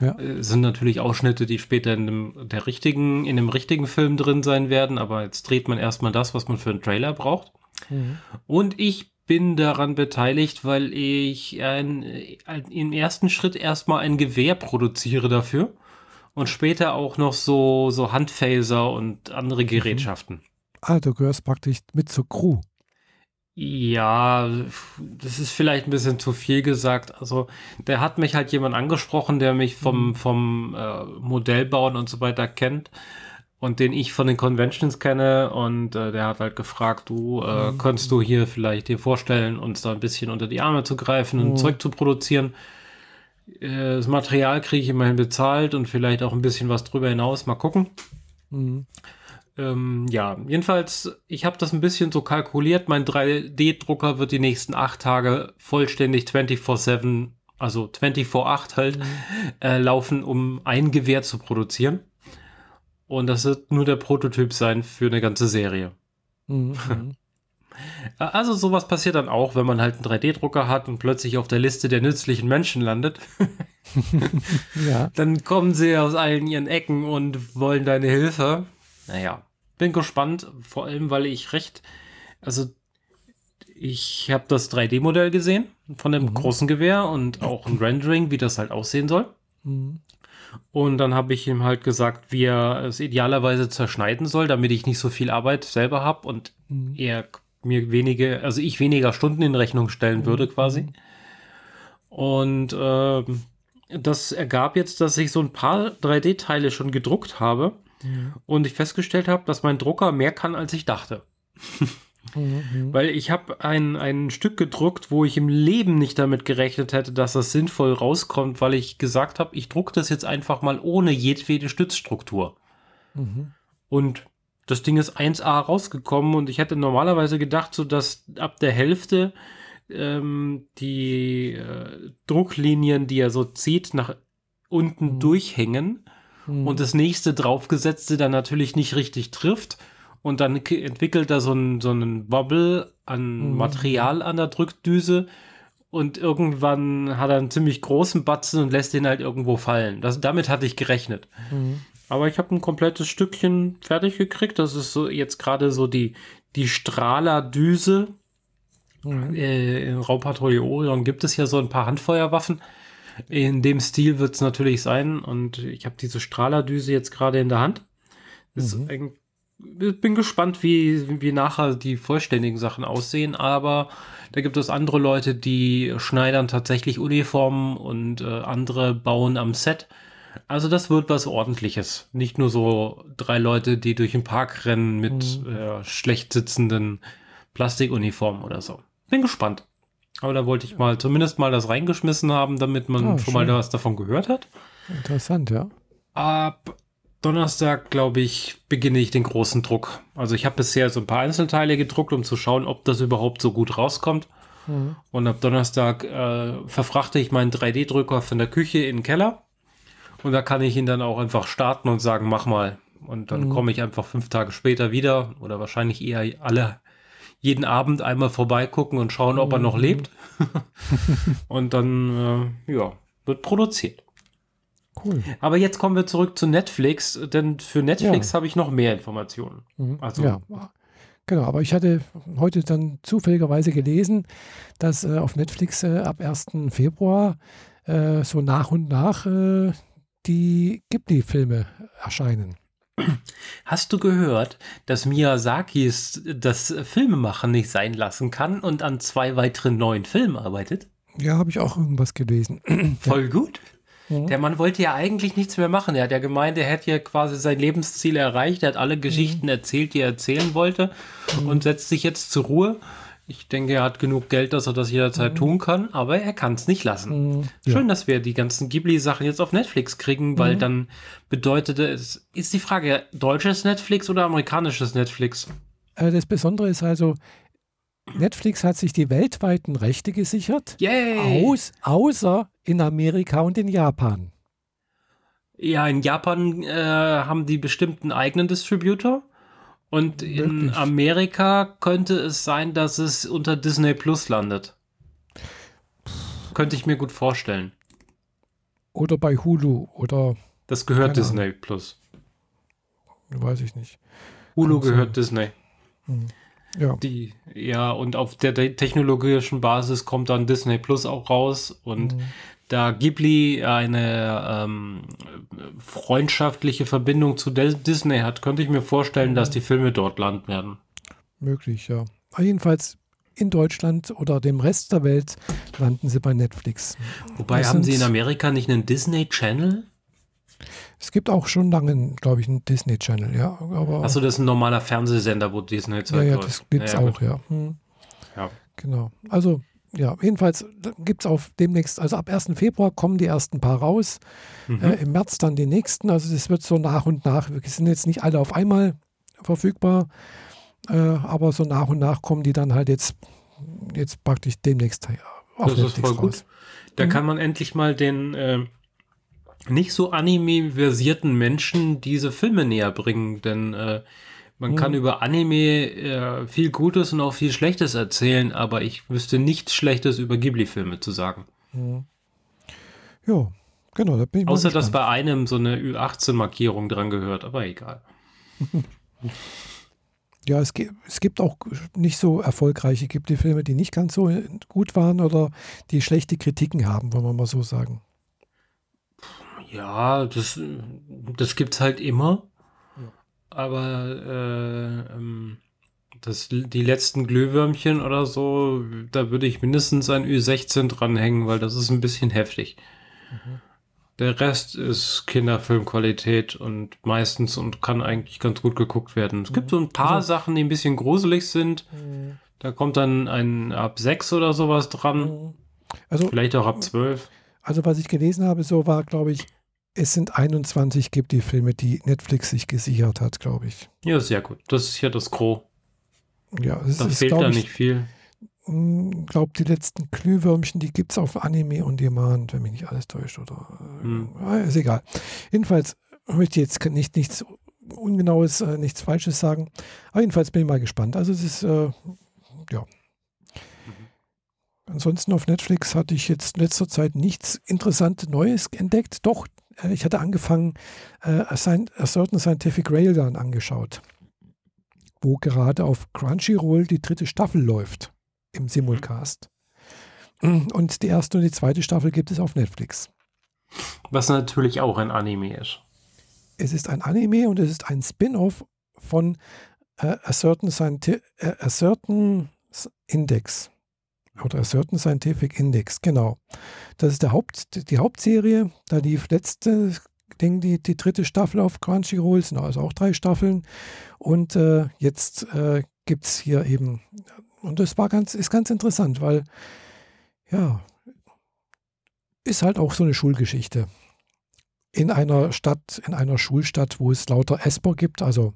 Ja. Äh, sind natürlich Ausschnitte, die später in dem, der richtigen, in dem richtigen Film drin sein werden, aber jetzt dreht man erstmal das, was man für einen Trailer braucht. Mhm. Und ich bin daran beteiligt, weil ich ein, ein, im ersten Schritt erstmal ein Gewehr produziere dafür und später auch noch so, so Handphaser und andere mhm. Gerätschaften. Ah, du gehörst praktisch mit zur Crew. Ja, das ist vielleicht ein bisschen zu viel gesagt. Also, der hat mich halt jemand angesprochen, der mich vom, mhm. vom äh, Modellbauen und so weiter kennt und den ich von den Conventions kenne und äh, der hat halt gefragt, du äh, mhm. könntest du hier vielleicht dir vorstellen, uns da ein bisschen unter die Arme zu greifen und mhm. Zeug zu produzieren. Äh, das Material kriege ich immerhin bezahlt und vielleicht auch ein bisschen was drüber hinaus. Mal gucken. Mhm. Ähm, ja, jedenfalls, ich habe das ein bisschen so kalkuliert. Mein 3D-Drucker wird die nächsten acht Tage vollständig 24-7, also 24-8 halt, mhm. äh, laufen, um ein Gewehr zu produzieren. Und das wird nur der Prototyp sein für eine ganze Serie. Mhm. mhm. (laughs) Also sowas passiert dann auch, wenn man halt einen 3D-Drucker hat und plötzlich auf der Liste der nützlichen Menschen landet. (laughs) ja. Dann kommen sie aus allen ihren Ecken und wollen deine Hilfe. Naja, bin gespannt, vor allem weil ich recht, also ich habe das 3D-Modell gesehen von dem mhm. großen Gewehr und auch ein Rendering, wie das halt aussehen soll. Mhm. Und dann habe ich ihm halt gesagt, wie er es idealerweise zerschneiden soll, damit ich nicht so viel Arbeit selber habe und mhm. er mir wenige, also ich weniger Stunden in Rechnung stellen mhm. würde quasi. Und äh, das ergab jetzt, dass ich so ein paar 3D-Teile schon gedruckt habe mhm. und ich festgestellt habe, dass mein Drucker mehr kann, als ich dachte. Mhm. Weil ich habe ein, ein Stück gedruckt, wo ich im Leben nicht damit gerechnet hätte, dass das sinnvoll rauskommt, weil ich gesagt habe, ich drucke das jetzt einfach mal ohne jedwede Stützstruktur. Mhm. Und das Ding ist 1A rausgekommen und ich hätte normalerweise gedacht, so dass ab der Hälfte ähm, die äh, Drucklinien, die er so zieht, nach unten mhm. durchhängen mhm. und das nächste draufgesetzte dann natürlich nicht richtig trifft und dann entwickelt er so einen, so einen Wobble an mhm. Material an der Drückdüse und irgendwann hat er einen ziemlich großen Batzen und lässt den halt irgendwo fallen. Das, damit hatte ich gerechnet. Mhm. Aber ich habe ein komplettes Stückchen fertig gekriegt. Das ist so jetzt gerade so die, die Strahlerdüse. Mhm. Äh, in Raumpatrouille Orion gibt es ja so ein paar Handfeuerwaffen. In dem Stil wird es natürlich sein. Und ich habe diese Strahlerdüse jetzt gerade in der Hand. Mhm. Ein, ich bin gespannt, wie, wie nachher die vollständigen Sachen aussehen. Aber da gibt es andere Leute, die schneidern tatsächlich Uniformen und äh, andere bauen am Set. Also das wird was ordentliches. Nicht nur so drei Leute, die durch den Park rennen mit mhm. äh, schlecht sitzenden Plastikuniformen oder so. Bin gespannt. Aber da wollte ich mal zumindest mal das reingeschmissen haben, damit man oh, schon schön. mal was davon gehört hat. Interessant, ja. Ab Donnerstag, glaube ich, beginne ich den großen Druck. Also ich habe bisher so ein paar Einzelteile gedruckt, um zu schauen, ob das überhaupt so gut rauskommt. Mhm. Und ab Donnerstag äh, verfrachte ich meinen 3D-Drucker von der Küche in den Keller und da kann ich ihn dann auch einfach starten und sagen, mach mal. Und dann mhm. komme ich einfach fünf Tage später wieder oder wahrscheinlich eher alle jeden Abend einmal vorbeigucken und schauen, ob er noch mhm. lebt. (laughs) und dann, äh, ja, wird produziert. Cool. Aber jetzt kommen wir zurück zu Netflix, denn für Netflix ja. habe ich noch mehr Informationen. Mhm. Also, ja, genau. Aber ich hatte heute dann zufälligerweise gelesen, dass äh, auf Netflix äh, ab 1. Februar äh, so nach und nach äh, die Ghibli-Filme erscheinen. Hast du gehört, dass Miyazaki das Filmemachen nicht sein lassen kann und an zwei weiteren neuen Filmen arbeitet? Ja, habe ich auch irgendwas gelesen. (clears throat) Voll gut. Mhm. Der Mann wollte ja eigentlich nichts mehr machen. Er hat ja gemeint, er hätte ja quasi sein Lebensziel erreicht. Er hat alle Geschichten mhm. erzählt, die er erzählen wollte mhm. und setzt sich jetzt zur Ruhe. Ich denke, er hat genug Geld, dass er das jederzeit mhm. tun kann, aber er kann es nicht lassen. Mhm. Ja. Schön, dass wir die ganzen Ghibli-Sachen jetzt auf Netflix kriegen, weil mhm. dann bedeutet es, ist die Frage, deutsches Netflix oder amerikanisches Netflix? Äh, das Besondere ist also, Netflix hat sich die weltweiten Rechte gesichert, aus, außer in Amerika und in Japan. Ja, in Japan äh, haben die bestimmt einen eigenen Distributor. Und in Amerika könnte es sein, dass es unter Disney Plus landet. Könnte ich mir gut vorstellen. Oder bei Hulu oder. Das gehört Disney Ahnung. Plus. Weiß ich nicht. Hulu Kann gehört sein. Disney. Hm. Ja. Die, ja, und auf der technologischen Basis kommt dann Disney Plus auch raus und mhm da Ghibli eine ähm, freundschaftliche Verbindung zu Disney hat, könnte ich mir vorstellen, dass die Filme dort landen werden. Möglich, ja. Aber jedenfalls in Deutschland oder dem Rest der Welt landen sie bei Netflix. Wobei das haben sie in Amerika nicht einen Disney Channel? Es gibt auch schon lange, glaube ich, einen Disney Channel, ja. Achso, das ist ein normaler Fernsehsender, wo Disney zeigt. Ja, ja, das gibt es ja, auch, ja. Hm. ja. Genau. Also ja, jedenfalls gibt es auf demnächst, also ab 1. Februar kommen die ersten paar raus, mhm. äh, im März dann die nächsten, also das wird so nach und nach, wir sind jetzt nicht alle auf einmal verfügbar, äh, aber so nach und nach kommen die dann halt jetzt, jetzt praktisch demnächst auf Das ist voll raus. gut. Da mhm. kann man endlich mal den äh, nicht so anime-versierten Menschen diese Filme näher bringen, denn äh, man mhm. kann über Anime äh, viel Gutes und auch viel Schlechtes erzählen, aber ich wüsste nichts Schlechtes über Ghibli-Filme zu sagen. Mhm. Ja, genau. Da bin ich Außer, dass bei einem so eine Ü18-Markierung dran gehört, aber egal. (laughs) ja, es, es gibt auch nicht so erfolgreiche Ghibli-Filme, die nicht ganz so gut waren oder die schlechte Kritiken haben, wollen wir mal so sagen. Ja, das, das gibt es halt immer aber äh, ähm, das, die letzten Glühwürmchen oder so, da würde ich mindestens ein Ü16 dranhängen, weil das ist ein bisschen heftig. Mhm. Der Rest ist Kinderfilmqualität und meistens und kann eigentlich ganz gut geguckt werden. Es mhm. gibt so ein paar also, Sachen, die ein bisschen gruselig sind. Mhm. Da kommt dann ein ab 6 oder sowas dran. Mhm. Also, Vielleicht auch ab 12. Also was ich gelesen habe, so war, glaube ich, es sind 21 gibt die Filme, die Netflix sich gesichert hat, glaube ich. Ja, sehr gut. Das ist ja das Gros. Ja, es da ist, fehlt da nicht viel. Ich hm, glaube, die letzten Glühwürmchen, die gibt es auf Anime und Demand, wenn mich nicht alles täuscht. Oder hm. äh, ist egal. Jedenfalls möchte ich jetzt nicht nichts Ungenaues, äh, nichts Falsches sagen. Aber jedenfalls bin ich mal gespannt. Also es ist, äh, ja. Mhm. Ansonsten auf Netflix hatte ich jetzt in letzter Zeit nichts Interessantes Neues entdeckt. Doch, äh, ich hatte angefangen, äh, A Certain Scientific Railgun angeschaut, wo gerade auf Crunchyroll die dritte Staffel läuft im Simulcast. Und die erste und die zweite Staffel gibt es auf Netflix. Was natürlich auch ein Anime ist. Es ist ein Anime und es ist ein Spin-off von äh, A, Certain äh, A Certain Index oder Certain Scientific Index, genau. Das ist der Haupt, die Hauptserie. Da lief letzte, Ding, die, die dritte Staffel auf Crunchyroll, sind also auch drei Staffeln. Und äh, jetzt äh, gibt es hier eben, und das war ganz, ist ganz interessant, weil ja, ist halt auch so eine Schulgeschichte. In einer Stadt, in einer Schulstadt, wo es lauter Esper gibt, also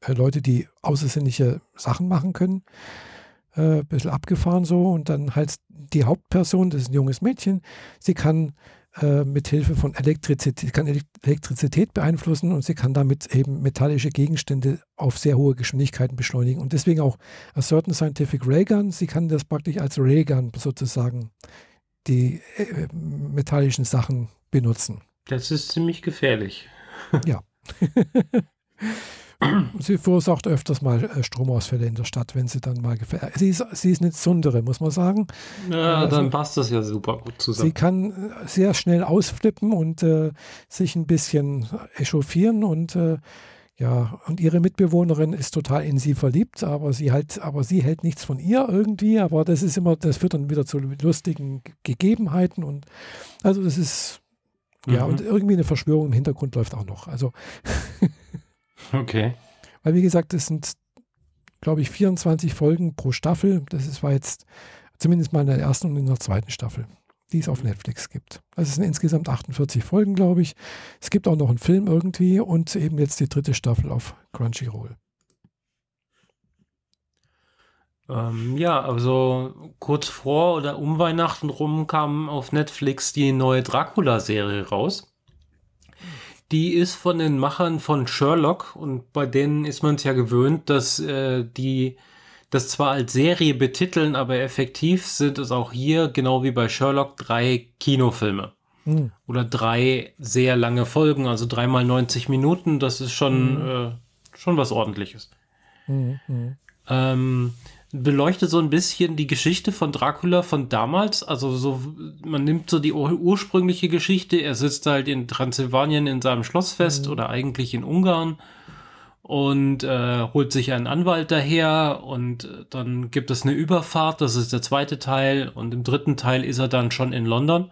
äh, Leute, die außersinnliche Sachen machen können äh, bisschen abgefahren so und dann halt die Hauptperson, das ist ein junges Mädchen, sie kann äh, mit Hilfe von Elektrizität, kann Elektrizität beeinflussen und sie kann damit eben metallische Gegenstände auf sehr hohe Geschwindigkeiten beschleunigen. Und deswegen auch a certain scientific Raygun. Sie kann das praktisch als Raygun sozusagen die äh, metallischen Sachen benutzen. Das ist ziemlich gefährlich. ja. (laughs) (laughs) sie verursacht öfters mal äh, Stromausfälle in der Stadt, wenn sie dann mal gefährdet. Sie ist, sie ist eine Zundere, muss man sagen. Ja, also, dann passt das ja super gut zusammen. Sie kann äh, sehr schnell ausflippen und äh, sich ein bisschen echauffieren und äh, ja, und ihre Mitbewohnerin ist total in sie verliebt, aber sie halt, aber sie hält nichts von ihr irgendwie, aber das ist immer, das führt dann wieder zu lustigen Gegebenheiten und also das ist ja, mhm. und irgendwie eine Verschwörung im Hintergrund läuft auch noch. Also (laughs) Okay. Weil, wie gesagt, es sind, glaube ich, 24 Folgen pro Staffel. Das ist, war jetzt zumindest mal in der ersten und in der zweiten Staffel, die es auf Netflix gibt. Also es sind insgesamt 48 Folgen, glaube ich. Es gibt auch noch einen Film irgendwie und eben jetzt die dritte Staffel auf Crunchyroll. Ähm, ja, also kurz vor oder um Weihnachten rum kam auf Netflix die neue Dracula-Serie raus. Die ist von den Machern von Sherlock und bei denen ist man es ja gewöhnt, dass äh, die das zwar als Serie betiteln, aber effektiv sind es auch hier, genau wie bei Sherlock, drei Kinofilme. Mhm. Oder drei sehr lange Folgen, also dreimal 90 Minuten. Das ist schon, mhm. äh, schon was ordentliches. Mhm. Ähm, beleuchtet so ein bisschen die Geschichte von Dracula von damals. Also so, man nimmt so die ur ursprüngliche Geschichte. Er sitzt halt in Transsilvanien in seinem Schloss fest mhm. oder eigentlich in Ungarn und äh, holt sich einen Anwalt daher und dann gibt es eine Überfahrt. Das ist der zweite Teil und im dritten Teil ist er dann schon in London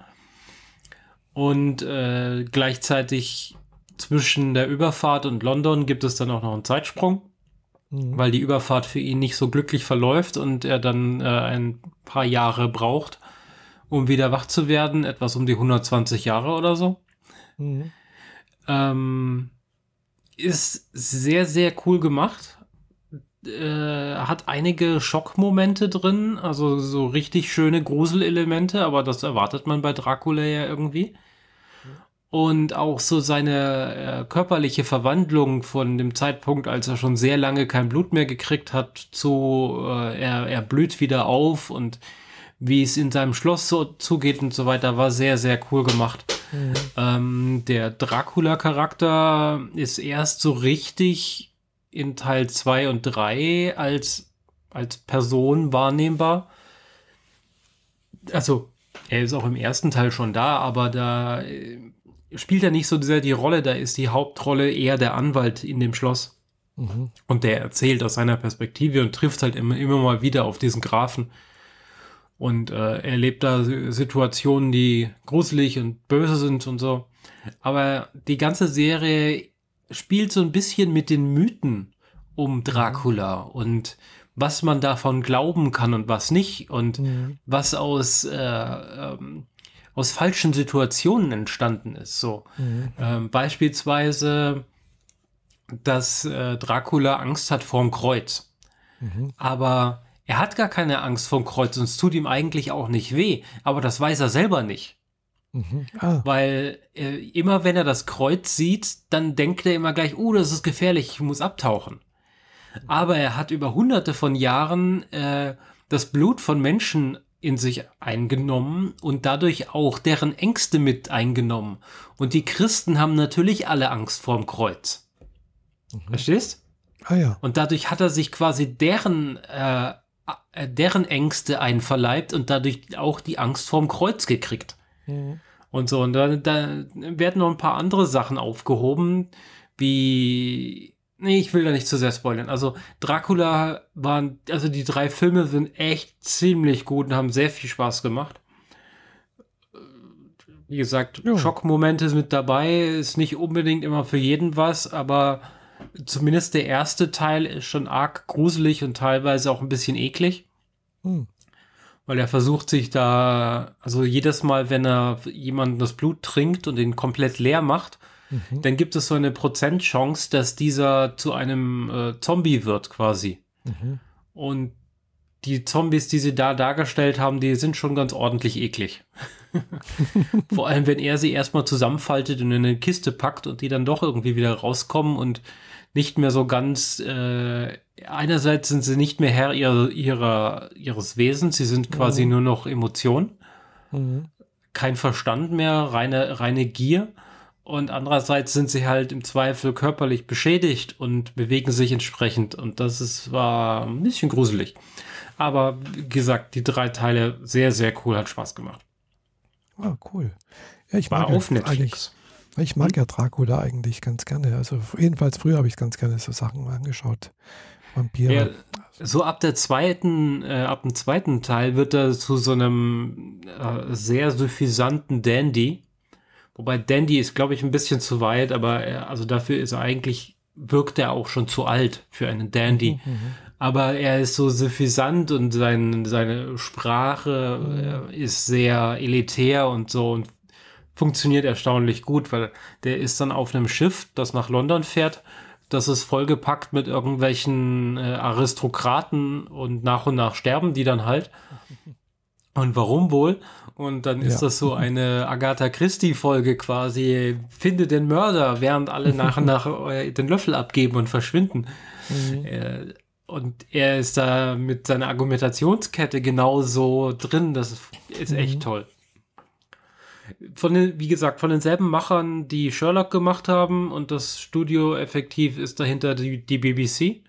und äh, gleichzeitig zwischen der Überfahrt und London gibt es dann auch noch einen Zeitsprung mhm. weil die Überfahrt für ihn nicht so glücklich verläuft und er dann äh, ein paar Jahre braucht, um wieder wach zu werden, etwas um die 120 Jahre oder so. Mhm. Ähm, ist sehr, sehr cool gemacht. Äh, hat einige Schockmomente drin, also so richtig schöne Gruselelemente, aber das erwartet man bei Dracula ja irgendwie und auch so seine äh, körperliche Verwandlung von dem Zeitpunkt, als er schon sehr lange kein Blut mehr gekriegt hat, zu äh, er, er blüht wieder auf und wie es in seinem Schloss so zugeht und so weiter, war sehr, sehr cool gemacht. Mhm. Ähm, der Dracula-Charakter ist erst so richtig in Teil 2 und 3 als, als Person wahrnehmbar. Also, er ist auch im ersten Teil schon da, aber da äh, spielt er nicht so sehr die Rolle, da ist die Hauptrolle eher der Anwalt in dem Schloss. Mhm. Und der erzählt aus seiner Perspektive und trifft halt immer, immer mal wieder auf diesen Grafen. Und äh, erlebt da Situationen, die gruselig und böse sind und so. Aber die ganze Serie spielt so ein bisschen mit den Mythen um Dracula mhm. und was man davon glauben kann und was nicht und mhm. was aus äh, ähm, aus falschen Situationen entstanden ist. So mhm. ähm, beispielsweise, dass äh, Dracula Angst hat vorm Kreuz. Mhm. Aber er hat gar keine Angst vorm Kreuz und es tut ihm eigentlich auch nicht weh. Aber das weiß er selber nicht. Mhm. Ah. Weil äh, immer wenn er das Kreuz sieht, dann denkt er immer gleich, oh, das ist gefährlich, ich muss abtauchen. Aber er hat über hunderte von Jahren äh, das Blut von Menschen in sich eingenommen und dadurch auch deren Ängste mit eingenommen. Und die Christen haben natürlich alle Angst vorm Kreuz. Mhm. Verstehst? Ah ja. Und dadurch hat er sich quasi deren, äh, äh, deren Ängste einverleibt und dadurch auch die Angst vorm Kreuz gekriegt. Mhm. Und so, und da, da werden noch ein paar andere Sachen aufgehoben, wie Nee, ich will da nicht zu sehr spoilern. Also Dracula waren, also die drei Filme sind echt ziemlich gut und haben sehr viel Spaß gemacht. Wie gesagt, ja. Schockmomente sind mit dabei, ist nicht unbedingt immer für jeden was, aber zumindest der erste Teil ist schon arg gruselig und teilweise auch ein bisschen eklig. Hm. Weil er versucht sich da, also jedes Mal, wenn er jemanden das Blut trinkt und ihn komplett leer macht, Mhm. dann gibt es so eine Prozentchance, dass dieser zu einem äh, Zombie wird quasi. Mhm. Und die Zombies, die sie da dargestellt haben, die sind schon ganz ordentlich eklig. (laughs) Vor allem, wenn er sie erstmal zusammenfaltet und in eine Kiste packt und die dann doch irgendwie wieder rauskommen und nicht mehr so ganz, äh, einerseits sind sie nicht mehr Herr ihrer, ihrer, ihres Wesens, sie sind quasi mhm. nur noch Emotion. Mhm. Kein Verstand mehr, reine, reine Gier. Und andererseits sind sie halt im Zweifel körperlich beschädigt und bewegen sich entsprechend. Und das ist, war ein bisschen gruselig. Aber wie gesagt, die drei Teile sehr, sehr cool, hat Spaß gemacht. Ah, cool. Ja, ich war mag auf Netflix. Ich mag ja Dracula eigentlich ganz gerne. Also jedenfalls früher habe ich ganz gerne so Sachen angeschaut. Vampire. Ja, so ab der zweiten, äh, ab dem zweiten Teil wird er zu so einem äh, sehr suffisanten Dandy. Wobei Dandy ist, glaube ich, ein bisschen zu weit, aber er, also dafür ist er eigentlich, wirkt er auch schon zu alt für einen Dandy. Mhm, mhm aber er ist so suffisant und sein, seine Sprache äh, ist sehr elitär und so und funktioniert erstaunlich gut, weil der ist dann auf einem Schiff, das nach London fährt. Das ist vollgepackt mit irgendwelchen äh, Aristokraten und nach und nach sterben die dann halt. (laughs) Und warum wohl? Und dann ist ja. das so eine Agatha Christie-Folge quasi, finde den Mörder, während alle nach und (laughs) nach äh, den Löffel abgeben und verschwinden. Mhm. Äh, und er ist da mit seiner Argumentationskette genauso drin. Das ist echt mhm. toll. Von den, wie gesagt, von denselben Machern, die Sherlock gemacht haben und das Studio effektiv ist dahinter die, die BBC.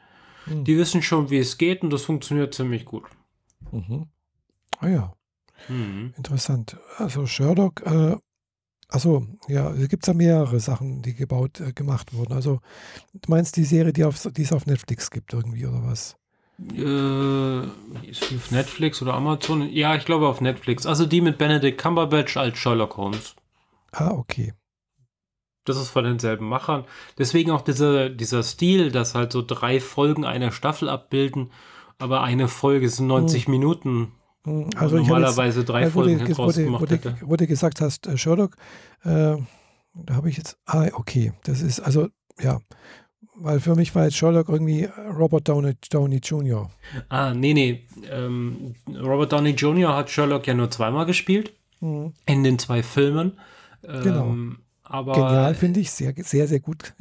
Mhm. Die wissen schon, wie es geht und das funktioniert ziemlich gut. Mhm. Ah ja. Mhm. Interessant. Also Sherlock äh, Achso, ja, es gibt ja mehrere Sachen, die gebaut, äh, gemacht wurden. Also, du meinst die Serie, die, auf, die es auf Netflix gibt, irgendwie, oder was? Äh, ist die auf Netflix oder Amazon? Ja, ich glaube auf Netflix. Also die mit Benedict Cumberbatch als Sherlock Holmes. Ah, okay. Das ist von denselben Machern. Deswegen auch dieser, dieser Stil, dass halt so drei Folgen einer Staffel abbilden, aber eine Folge sind 90 hm. Minuten. Hm, also normalerweise jetzt, drei äh, Folgen wo, du, wo, du, wo du gesagt hast, äh, Sherlock, äh, da habe ich jetzt, ah, okay, das ist, also, ja, weil für mich war jetzt Sherlock irgendwie Robert Downey, Downey Jr. Ah, nee, nee, ähm, Robert Downey Jr. hat Sherlock ja nur zweimal gespielt, mhm. in den zwei Filmen. Genau. Ähm, aber, Genial, finde ich, sehr, sehr, sehr gut.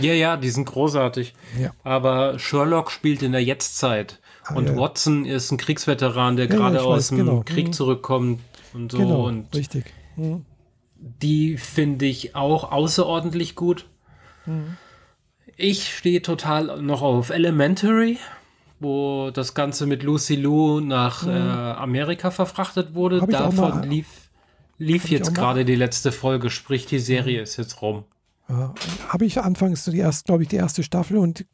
ja, ja, die sind großartig. Ja. Aber Sherlock spielt in der Jetztzeit. Und. Watson ist ein Kriegsveteran, der gerade aus dem genau. Krieg mhm. zurückkommt und so. Genau, und richtig. Mhm. Die finde ich auch außerordentlich gut. Mhm. Ich stehe total noch auf Elementary, wo das Ganze mit Lucy Lou nach mhm. äh, Amerika verfrachtet wurde. Davon lief, lief jetzt gerade die letzte Folge, sprich die Serie mhm. ist jetzt rum. Habe ich anfangs die erste, glaube ich, die erste Staffel und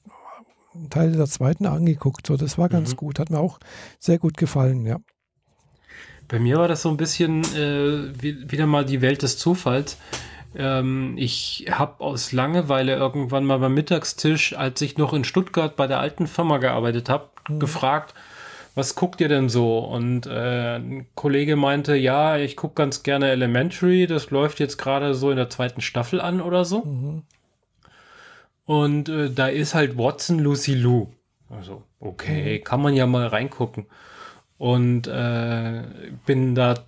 einen Teil der zweiten angeguckt. So, das war ganz mhm. gut. Hat mir auch sehr gut gefallen, ja. Bei mir war das so ein bisschen äh, wie, wieder mal die Welt des Zufalls. Ähm, ich habe aus Langeweile irgendwann mal beim Mittagstisch, als ich noch in Stuttgart bei der alten Firma gearbeitet habe, mhm. gefragt, was guckt ihr denn so? Und äh, ein Kollege meinte, ja, ich gucke ganz gerne Elementary, das läuft jetzt gerade so in der zweiten Staffel an oder so. Mhm. Und äh, da ist halt Watson Lucy Lou. Also, okay, mhm. kann man ja mal reingucken. Und äh, bin da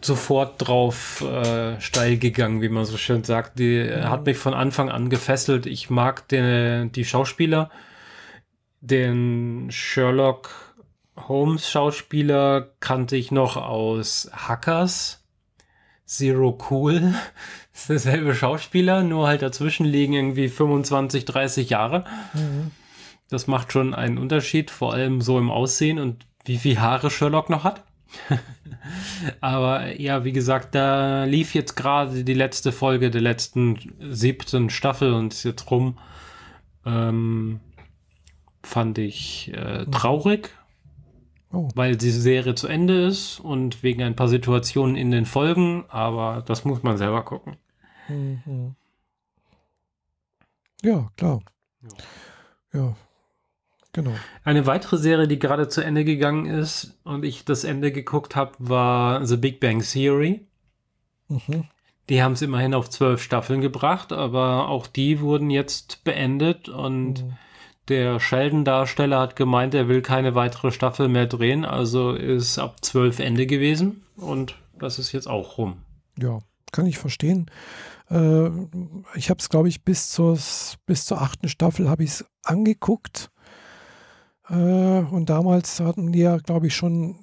sofort drauf äh, steil gegangen, wie man so schön sagt. Die mhm. hat mich von Anfang an gefesselt. Ich mag den, die Schauspieler, den Sherlock Holmes Schauspieler kannte ich noch aus Hackers, Zero Cool, ist derselbe Schauspieler, nur halt dazwischen liegen irgendwie 25, 30 Jahre. Mhm. Das macht schon einen Unterschied, vor allem so im Aussehen und wie viel Haare Sherlock noch hat. (laughs) Aber ja, wie gesagt, da lief jetzt gerade die letzte Folge der letzten siebten Staffel und ist jetzt rum. Ähm, fand ich äh, mhm. traurig, oh. weil die Serie zu Ende ist und wegen ein paar Situationen in den Folgen, aber das muss man selber gucken. Mhm. Ja, klar. Ja. ja. Genau. Eine weitere Serie, die gerade zu Ende gegangen ist und ich das Ende geguckt habe, war The Big Bang Theory. Mhm. Die haben es immerhin auf zwölf Staffeln gebracht, aber auch die wurden jetzt beendet und mhm. Der Sheldon-Darsteller hat gemeint, er will keine weitere Staffel mehr drehen, also ist ab zwölf Ende gewesen und das ist jetzt auch rum. Ja, kann ich verstehen. Äh, ich habe es, glaube ich, bis zur, bis zur achten Staffel habe ich es angeguckt. Äh, und damals hatten die ja, glaube ich, schon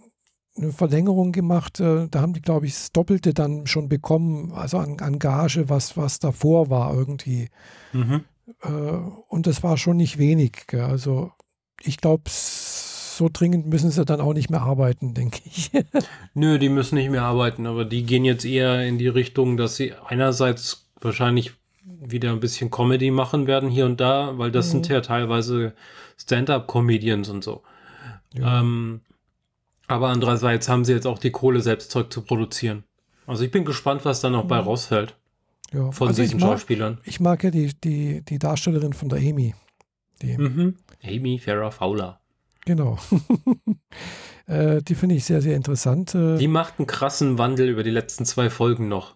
eine Verlängerung gemacht. Äh, da haben die, glaube ich, das Doppelte dann schon bekommen, also an, an Gage, was, was davor war irgendwie. Mhm. Äh, und das war schon nicht wenig. Also ich glaube, so dringend müssen sie dann auch nicht mehr arbeiten, denke ich. (laughs) Nö, die müssen nicht mehr arbeiten, aber die gehen jetzt eher in die Richtung, dass sie einerseits wahrscheinlich wieder ein bisschen Comedy machen werden hier und da, weil das mhm. sind ja teilweise Stand-up-Comedians und so. Ja. Ähm, aber andererseits haben sie jetzt auch die Kohle, selbst Zeug zu produzieren. Also ich bin gespannt, was da noch mhm. bei rausfällt. Ja. Von also diesen ich mag, Schauspielern. Ich mag ja die, die, die Darstellerin von der Amy. Die, mhm. Amy Farrah Fowler. Genau. (laughs) äh, die finde ich sehr, sehr interessant. Äh, die macht einen krassen Wandel über die letzten zwei Folgen noch.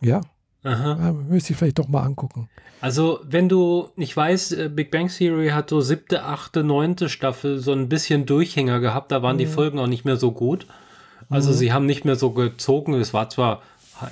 Ja. Aha. Müsste ich vielleicht doch mal angucken. Also, wenn du nicht weißt, äh, Big Bang Theory hat so siebte, achte, neunte Staffel so ein bisschen Durchhänger gehabt, da waren mhm. die Folgen auch nicht mehr so gut. Also, mhm. sie haben nicht mehr so gezogen. Es war zwar,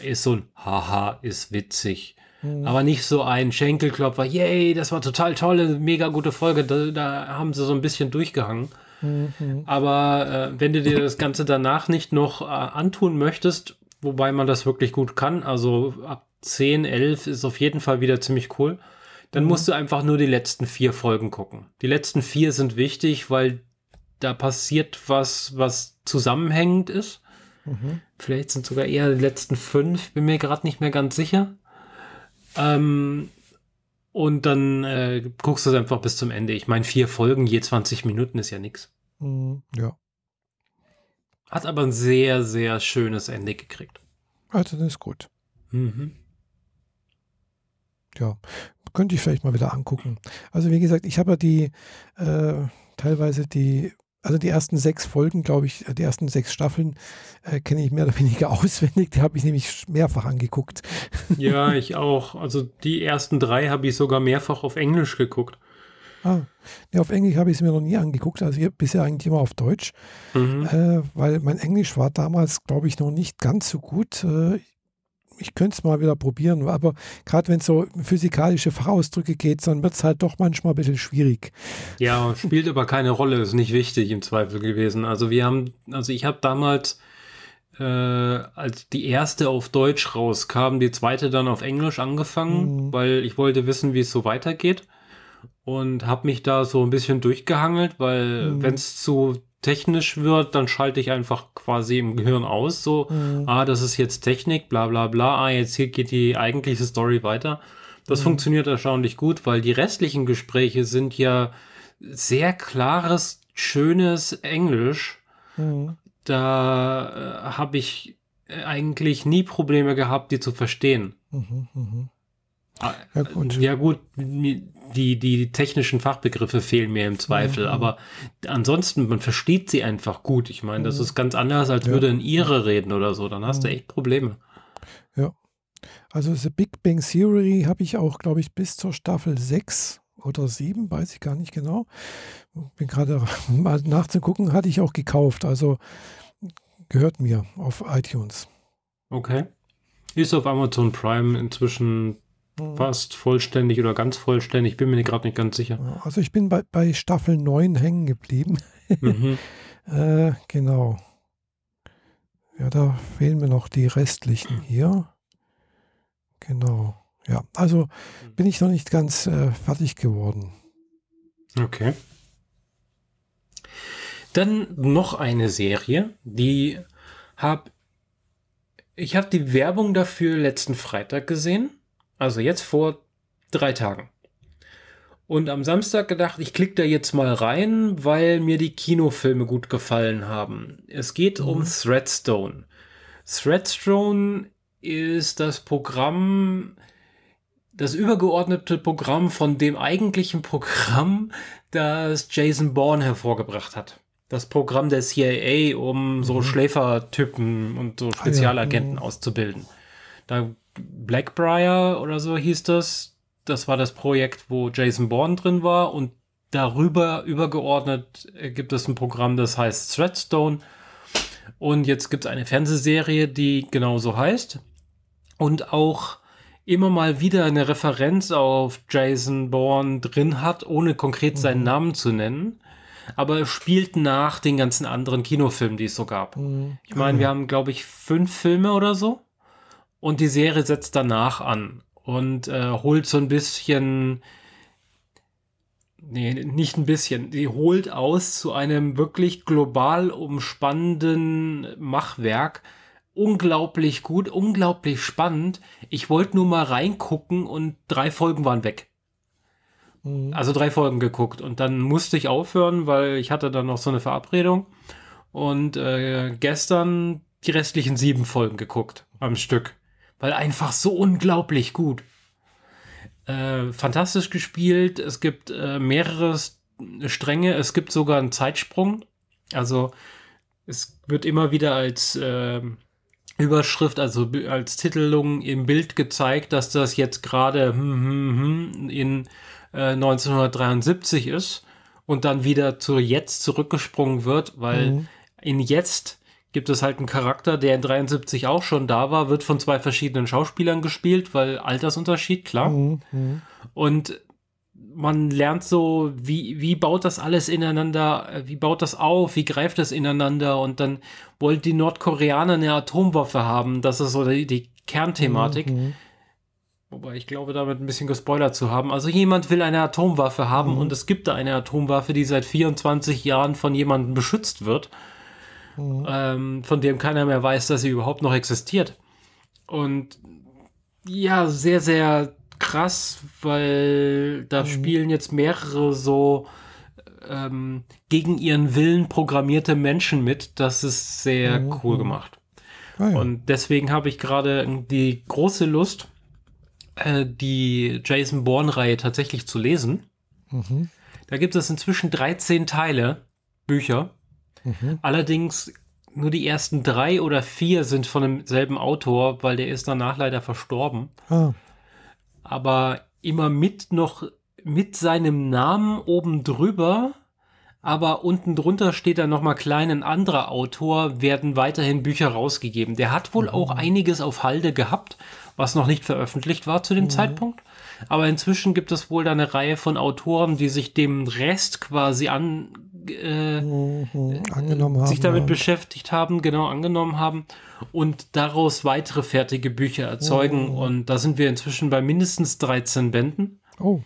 ist so ein Haha, ist witzig. Mhm. Aber nicht so ein Schenkelklopfer, yay, das war total tolle, mega gute Folge. Da, da haben sie so ein bisschen durchgehangen. Mhm. Aber äh, wenn du dir das Ganze danach nicht noch äh, antun möchtest, wobei man das wirklich gut kann, also ab 10, 11 ist auf jeden Fall wieder ziemlich cool, dann mhm. musst du einfach nur die letzten vier Folgen gucken. Die letzten vier sind wichtig, weil da passiert was, was zusammenhängend ist. Mhm. Vielleicht sind sogar eher die letzten fünf, bin mir gerade nicht mehr ganz sicher. Ähm, und dann äh, guckst du es einfach bis zum Ende. Ich meine, vier Folgen je 20 Minuten ist ja nichts. Mhm, ja. Hat aber ein sehr, sehr schönes Ende gekriegt. Also, das ist gut. Mhm. Ja, könnte ich vielleicht mal wieder angucken. Also, wie gesagt, ich habe ja die äh, teilweise die also die ersten sechs Folgen, glaube ich, die ersten sechs Staffeln äh, kenne ich mehr oder weniger (laughs) auswendig. Die habe ich nämlich mehrfach angeguckt. (laughs) Ja, ich auch. Also die ersten drei habe ich sogar mehrfach auf Englisch geguckt. Ah, nee, auf Englisch habe ich es mir noch nie angeguckt. Also ich bisher eigentlich immer auf Deutsch, mhm. äh, weil mein Englisch war damals, glaube ich, noch nicht ganz so gut. Äh, ich könnte es mal wieder probieren, aber gerade wenn es so physikalische Fachausdrücke geht, dann wird es halt doch manchmal ein bisschen schwierig. Ja, spielt aber keine Rolle, ist nicht wichtig im Zweifel gewesen. Also wir haben, also ich habe damals, äh, als die erste auf Deutsch rauskam, die zweite dann auf Englisch angefangen, mhm. weil ich wollte wissen, wie es so weitergeht und habe mich da so ein bisschen durchgehangelt, weil mhm. wenn es zu technisch wird, dann schalte ich einfach quasi im Gehirn aus, so, mhm. ah, das ist jetzt Technik, bla bla bla, ah, jetzt hier geht die eigentliche Story weiter. Das mhm. funktioniert erstaunlich gut, weil die restlichen Gespräche sind ja sehr klares, schönes Englisch. Mhm. Da äh, habe ich eigentlich nie Probleme gehabt, die zu verstehen. Mhm, mh. Ah, ja, gut. Ja, gut, die, die technischen Fachbegriffe fehlen mir im Zweifel, mhm. aber ansonsten, man versteht sie einfach gut. Ich meine, das mhm. ist ganz anders, als ja. würde ein Ire reden oder so. Dann hast mhm. du echt Probleme. Ja. Also The Big Bang Theory habe ich auch, glaube ich, bis zur Staffel 6 oder 7, weiß ich gar nicht genau. Bin gerade (laughs) mal nachzugucken, hatte ich auch gekauft. Also gehört mir auf iTunes. Okay. Ist auf Amazon Prime inzwischen. Fast vollständig oder ganz vollständig. Bin mir gerade nicht ganz sicher. Also ich bin bei, bei Staffel 9 hängen geblieben. (laughs) Mhm. äh, genau. Ja, da fehlen mir noch die restlichen hier. Genau. Ja, also bin ich noch nicht ganz äh, fertig geworden. Okay. Dann noch eine Serie, die habe ich habe die Werbung dafür letzten Freitag gesehen also jetzt vor drei Tagen. Und am Samstag gedacht, ich klicke da jetzt mal rein, weil mir die Kinofilme gut gefallen haben. Es geht mhm. um Threadstone. Threadstone ist das Programm, das übergeordnete Programm von dem eigentlichen Programm, das Jason Bourne hervorgebracht hat. Das Programm der CIA, um so mhm. Schläfertypen und so Spezialagenten ah, ja. Mhm. auszubilden. Da Blackbriar oder so hieß das. Das war das Projekt, wo Jason Bourne drin war und darüber übergeordnet gibt es ein Programm, das heißt Threadstone. Und jetzt gibt es eine Fernsehserie, die genauso heißt. Und auch immer mal wieder eine Referenz auf Jason Bourne drin hat, ohne konkret seinen mhm. Namen zu nennen. Aber es spielt nach den ganzen anderen Kinofilmen, die es so gab. Mhm. Ich meine, wir haben, glaube ich, fünf Filme oder so. Und die Serie setzt danach an und äh, holt so ein bisschen nee, nicht ein bisschen. Die holt aus zu einem wirklich global umspannenden Machwerk. Unglaublich gut, unglaublich spannend. Ich wollte nur mal reingucken und drei Folgen waren weg. Mhm. Also drei Folgen geguckt und dann musste ich aufhören, weil ich hatte dann noch so eine Verabredung und äh, gestern die restlichen sieben Folgen geguckt am Stück, weil einfach so unglaublich gut. Äh, fantastisch gespielt. Es gibt äh, mehrere Stränge. Es gibt sogar einen Zeitsprung. Also es wird immer wieder als äh, Überschrift, also als Titelung im Bild gezeigt, dass das jetzt gerade hm, hm, hm, in 1973 äh, ist und dann wieder zu jetzt zurückgesprungen wird, weil mhm. in jetzt gibt es halt einen Charakter, der in 73 auch schon da war, wird von zwei verschiedenen Schauspielern gespielt, weil Altersunterschied, klar. Mhm, mhm. Und man lernt so, wie, wie baut das alles ineinander, wie baut das auf, wie greift es ineinander und dann wollen die Nordkoreaner eine Atomwaffe haben. Das ist so die, die Kernthematik. Mhm. mhm. Wobei ich glaube, damit ein bisschen gespoilert zu haben. Also jemand will eine Atomwaffe haben mhm. und es gibt da eine Atomwaffe, die seit 24 Jahren von jemandem beschützt wird mhm. ähm, von dem keiner mehr weiß, dass sie überhaupt noch existiert. Und ja, sehr, sehr krass, weil da mhm. spielen jetzt mehrere so ähm, gegen ihren Willen programmierte Menschen mit. Das ist sehr mhm. cool gemacht. Ah, ja. Und deswegen habe ich gerade die große Lust, äh, die Jason Bourne-Reihe tatsächlich zu lesen. Mhm. Da gibt es inzwischen 13 Teile, Bücher. Mhm. Allerdings nur die ersten drei oder vier sind von demselben Autor, weil der ist danach leider verstorben. Ah. Aber immer mit noch mit seinem Namen oben drüber, aber unten drunter steht dann nochmal klein, ein anderer Autor, werden weiterhin Bücher rausgegeben. Der hat wohl mhm. auch einiges auf Halde gehabt, was noch nicht veröffentlicht war zu dem mhm. Zeitpunkt. Aber inzwischen gibt es wohl da eine Reihe von Autoren, die sich dem Rest quasi an, äh, mhm, angenommen sich damit ja. beschäftigt haben, genau angenommen haben und daraus weitere fertige Bücher erzeugen. Mhm. Und da sind wir inzwischen bei mindestens 13 Bänden. Oh.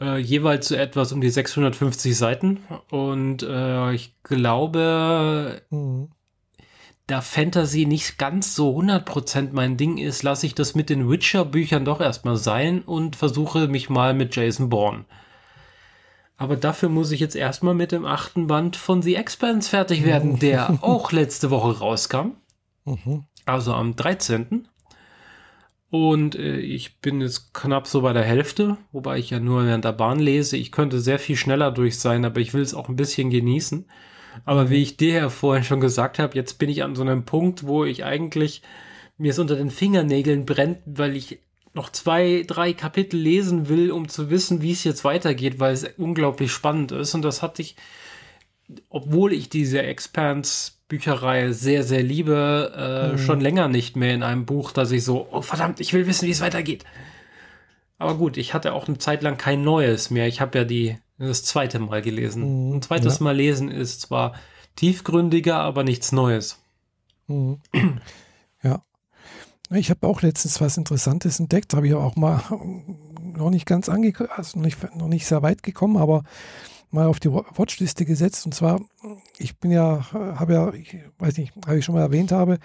Äh, jeweils so etwas um die 650 Seiten. Und äh, ich glaube, mhm da Fantasy nicht ganz so 100% mein Ding ist, lasse ich das mit den Witcher-Büchern doch erstmal sein und versuche mich mal mit Jason Bourne. Aber dafür muss ich jetzt erstmal mit dem achten Band von The Expanse fertig werden, der (laughs) auch letzte Woche rauskam. Mhm. Also am 13. Und äh, ich bin jetzt knapp so bei der Hälfte, wobei ich ja nur während der Bahn lese. Ich könnte sehr viel schneller durch sein, aber ich will es auch ein bisschen genießen. Aber wie ich dir ja vorhin schon gesagt habe, jetzt bin ich an so einem Punkt, wo ich eigentlich mir es unter den Fingernägeln brennt, weil ich noch zwei, drei Kapitel lesen will, um zu wissen, wie es jetzt weitergeht, weil es unglaublich spannend ist. Und das hatte ich, obwohl ich diese Expanse Bücherreihe sehr, sehr liebe, äh, mhm. schon länger nicht mehr in einem Buch, dass ich so, oh verdammt, ich will wissen, wie es weitergeht. Aber gut, ich hatte auch eine Zeit lang kein neues mehr. Ich habe ja die das zweite Mal gelesen. Mhm, Ein zweites ja. Mal lesen ist zwar tiefgründiger, aber nichts Neues. Mhm. Ich habe auch letztens was Interessantes entdeckt, habe ich auch mal (laughs) noch nicht ganz angekommen, also noch nicht, noch nicht sehr weit gekommen, aber mal auf die Watchliste gesetzt. Und zwar, ich bin ja, habe ja, ich weiß nicht, habe ich schon mal erwähnt habe,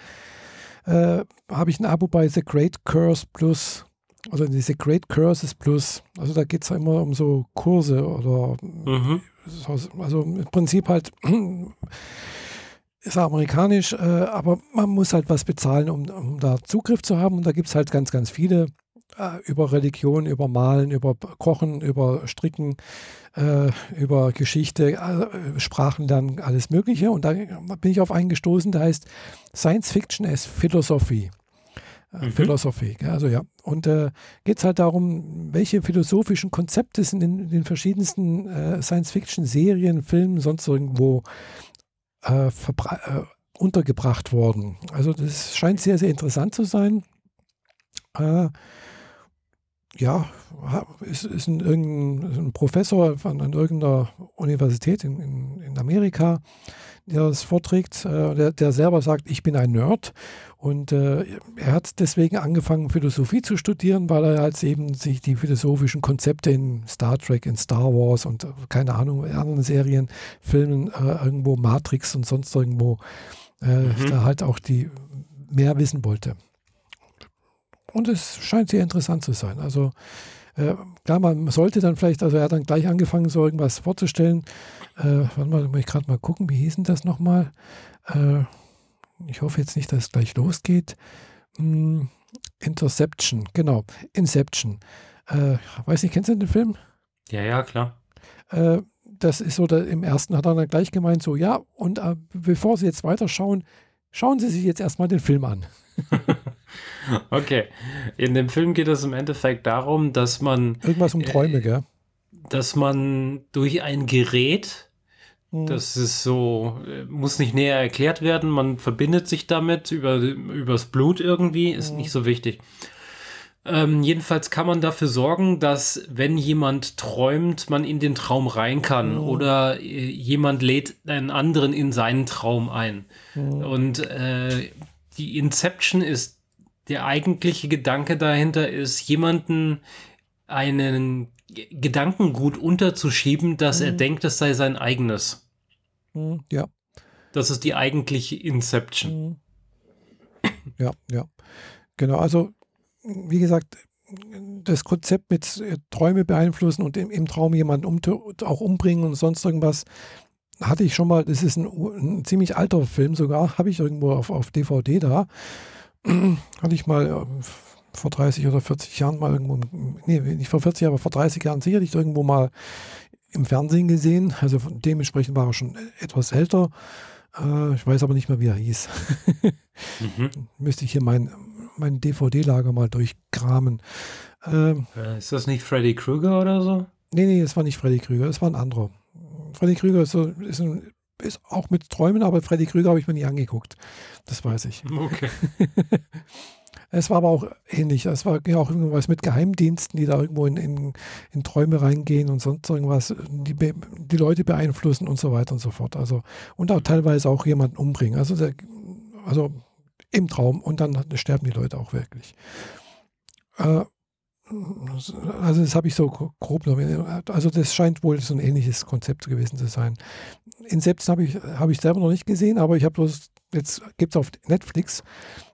äh, habe ich ein Abo bei The Great Curse Plus also diese Great Curses Plus, also da geht es ja immer um so Kurse oder mhm. also im Prinzip halt ist amerikanisch, äh, aber man muss halt was bezahlen, um, um da Zugriff zu haben und da gibt es halt ganz, ganz viele äh, über Religion, über Malen, über Kochen, über Stricken, äh, über Geschichte, äh, Sprachen lernen, alles Mögliche und da bin ich auf einen gestoßen, der heißt Science Fiction as Philosophy. äh, mhm. Philosophie. Also ja. Und äh, geht es halt darum, welche philosophischen Konzepte sind in, in den verschiedensten äh, Science-Fiction-Serien, Filmen, sonst irgendwo äh, äh, untergebracht worden. Also das scheint sehr, sehr interessant zu sein. Äh, ja, ist, ist ein, ein Professor von, an irgendeiner Universität in, in, in Amerika, der das vorträgt, äh, der, der, selber sagt, ich bin ein Nerd. Und äh, er hat deswegen angefangen, Philosophie zu studieren, weil er halt eben sich die philosophischen Konzepte in Star Trek, in Star Wars und äh, keine Ahnung, in anderen Serien, Filmen, äh, irgendwo Matrix und sonst irgendwo, äh, mhm. da halt auch die mehr wissen wollte. Und es scheint sehr interessant zu sein. Also äh, klar, man sollte dann vielleicht, also er hat dann gleich angefangen, so irgendwas vorzustellen. Äh, warte mal, muss ich gerade mal gucken, wie hieß denn das nochmal? Äh, ich hoffe jetzt nicht, dass es gleich losgeht. Hm, Interception, genau, Inception. Äh, weiß nicht, kennst du den Film? Ja, ja, klar. Äh, das ist so, da, im ersten hat er dann gleich gemeint, so, ja, und äh, bevor Sie jetzt weiterschauen, schauen Sie sich jetzt erstmal den Film an. (laughs) okay. In dem Film geht es im Endeffekt darum, dass man. Irgendwas um Träume, äh, gell? Dass man durch ein Gerät, hm. das ist so, äh, muss nicht näher erklärt werden, man verbindet sich damit über, übers Blut irgendwie, ist hm. nicht so wichtig. Ähm, jedenfalls kann man dafür sorgen, dass wenn jemand träumt, man in den Traum rein kann mhm. oder äh, jemand lädt einen anderen in seinen Traum ein. Mhm. Und äh, die Inception ist der eigentliche Gedanke dahinter ist, jemanden einen Gedankengut unterzuschieben, dass mhm. er denkt, es sei sein eigenes. Mhm, ja. Das ist die eigentliche Inception. Mhm. Ja, ja. Genau, also wie gesagt, das Konzept mit Träume beeinflussen und im, im Traum jemanden um, auch umbringen und sonst irgendwas, hatte ich schon mal, das ist ein, ein ziemlich alter Film sogar, habe ich irgendwo auf, auf DVD da. (clears throat) hatte ich mal äh, vor 30 oder 40 Jahren mal irgendwo, nee, nicht vor 40, aber vor 30 Jahren sicherlich irgendwo mal im Fernsehen gesehen. Also dementsprechend war er schon etwas älter. Äh, ich weiß aber nicht mehr, wie er hieß. (laughs) mhm. Müsste ich hier mein, mein DVD-Lager mal durchkramen. Ähm, äh, ist das nicht Freddy Krueger oder so? Nee, nee, es war nicht Freddy Krüger, es war ein anderer. Freddy Krüger ist, so, ist, ein, ist auch mit Träumen, aber Freddy Krüger habe ich mir nie angeguckt. Das weiß ich. Okay. (laughs) es war aber auch ähnlich. Es war ja auch irgendwas mit Geheimdiensten, die da irgendwo in, in, in Träume reingehen und sonst irgendwas, die, die Leute beeinflussen und so weiter und so fort. Also, und auch teilweise auch jemanden umbringen. Also, der, also im Traum und dann sterben die Leute auch wirklich. Äh, also das habe ich so grob noch. Also das scheint wohl so ein ähnliches Konzept gewesen zu sein. Inception habe ich, hab ich selber noch nicht gesehen, aber ich habe bloß, jetzt gibt es auf Netflix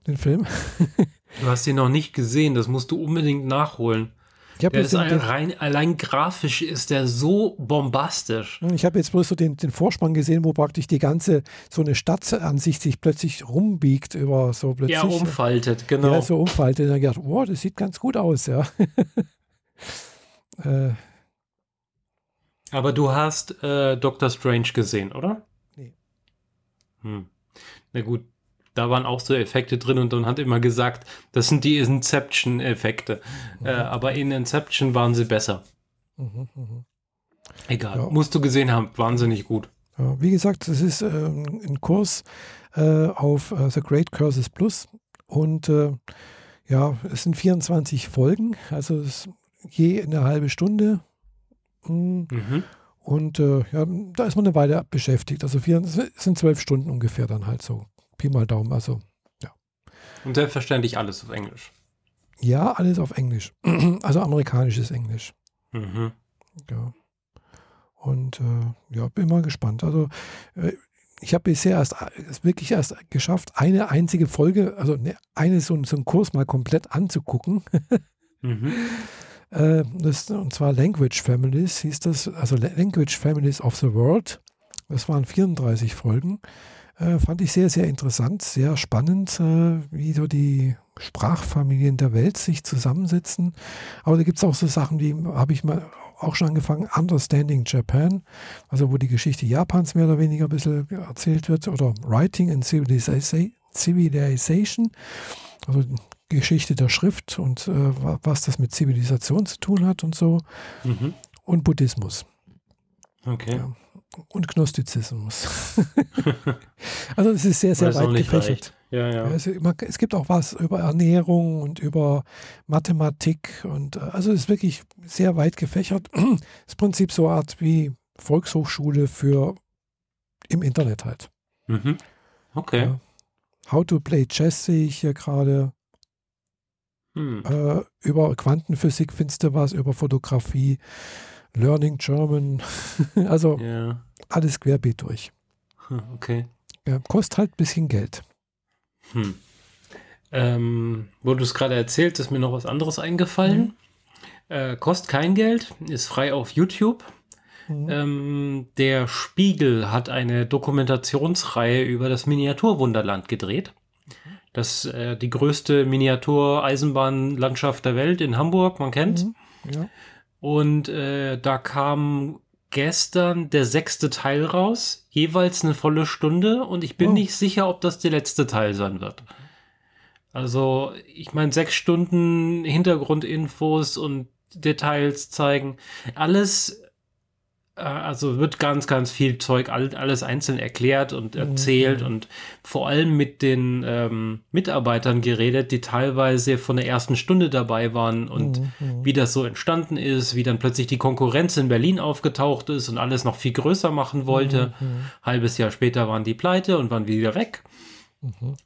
den Film. (laughs) Du hast ihn noch nicht gesehen, das musst du unbedingt nachholen. der ist ein, rein, allein grafisch ist der so bombastisch. Ich habe jetzt bloß so den, den Vorspann gesehen, wo praktisch die ganze, so eine Stadt an sich sich plötzlich rumbiegt über so plötzlich. Ja, umfaltet, genau. Ja, so umfaltet. Und dann gedacht, wow, das sieht ganz gut aus, ja. (laughs) äh. Aber du hast äh, Doctor Strange gesehen, oder? Nee. Hm. Na gut, da waren auch so Effekte drin und man hat immer gesagt, das sind die Inception-Effekte. Mhm. Äh, aber in Inception waren sie besser. Mhm, mh. Egal, ja. musst du gesehen haben, wahnsinnig gut. Ja, wie gesagt, es ist äh, ein Kurs äh, auf äh, The Great Curses Plus und äh, ja, es sind 24 Folgen, also je eine halbe Stunde. Hm. Mhm. Und äh, ja, da ist man eine Weile beschäftigt. Also vier, es sind zwölf Stunden ungefähr dann halt so. Pi mal Daumen, also ja. Und selbstverständlich alles auf Englisch. Ja, alles auf Englisch. (clears throat) also amerikanisches Englisch. Mhm. Ja. Und äh, ja, bin mal gespannt. Also äh, ich habe bisher erst wirklich erst geschafft, eine einzige Folge, also ne, eine so, so einen Kurs mal komplett anzugucken. (laughs) mhm. äh, das, und zwar Language Families hieß das, also Language Families of the World. Das waren 34 Folgen. Äh, fand ich sehr, sehr interessant, sehr spannend, äh, wie so die Sprachfamilien der Welt sich zusammensetzen. Aber da gibt es auch so Sachen, die habe ich mal auch schon angefangen, Understanding Japan, also wo die Geschichte Japans mehr oder weniger ein bisschen erzählt wird, oder Writing and Civilization, also Geschichte der Schrift und äh, was das mit Zivilisation zu tun hat und so. Mhm. Und Buddhismus. Okay. Ja. Und Gnostizismus. (laughs) also es ist sehr, sehr Weiß weit gefächert. Ja, ja. Es, es, gibt auch was über Ernährung und über Mathematik und äh, also es ist wirklich sehr weit gefächert. (clears throat) Das Prinzip so eine Art wie Volkshochschule für im Internet halt. Mhm. Okay. Ja. How to play Chess sehe ich hier gerade. Hm. Äh, über Quantenphysik findest du was, über Fotografie, Learning German. (laughs) also ja. alles querbeet durch. Hm, okay. Ja, kostet halt ein bisschen Geld. Hm. Ähm, wo du es gerade erzählt, ist mir noch was anderes eingefallen. Mhm. Äh, kostet kein Geld, ist frei auf YouTube. Mhm. Ähm, der Spiegel hat eine Dokumentationsreihe über das Miniaturwunderland gedreht. Das ist äh, die größte Miniatureisenbahnlandschaft der Welt in Hamburg, man kennt. Mhm. Ja. Und äh, da kam gestern der sechste Teil raus, jeweils eine volle Stunde und ich bin oh. nicht sicher, ob das der letzte Teil sein wird. Also, ich meine, sechs Stunden Hintergrundinfos und Details zeigen. Alles also wird ganz, ganz viel Zeug, alles einzeln erklärt und mhm. erzählt mhm. und vor allem mit den ähm, Mitarbeitern geredet, die teilweise von der ersten Stunde dabei waren und mhm. mhm. wie das so entstanden ist, wie dann plötzlich die Konkurrenz in Berlin aufgetaucht ist und alles noch viel größer machen wollte. Mhm. mhm. Halbes Jahr später waren die pleite und waren wieder weg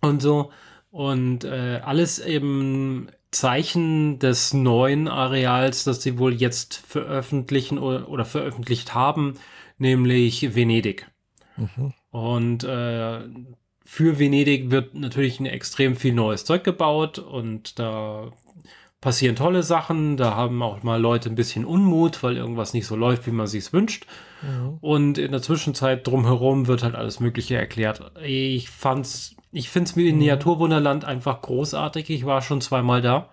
und so. Und äh, alles eben Zeichen des neuen Areals, das sie wohl jetzt veröffentlichen oder, oder veröffentlicht haben, nämlich Venedig. Mhm. Und äh, für Venedig wird natürlich ein extrem viel neues Zeug gebaut und da passieren tolle Sachen. Da haben auch mal Leute ein bisschen Unmut, weil irgendwas nicht so läuft, wie man sich wünscht. Mhm. Und in der Zwischenzeit drumherum wird halt alles Mögliche erklärt. Ich fand's ich finde es Miniaturwunderland mhm. einfach großartig. Ich war schon zweimal da.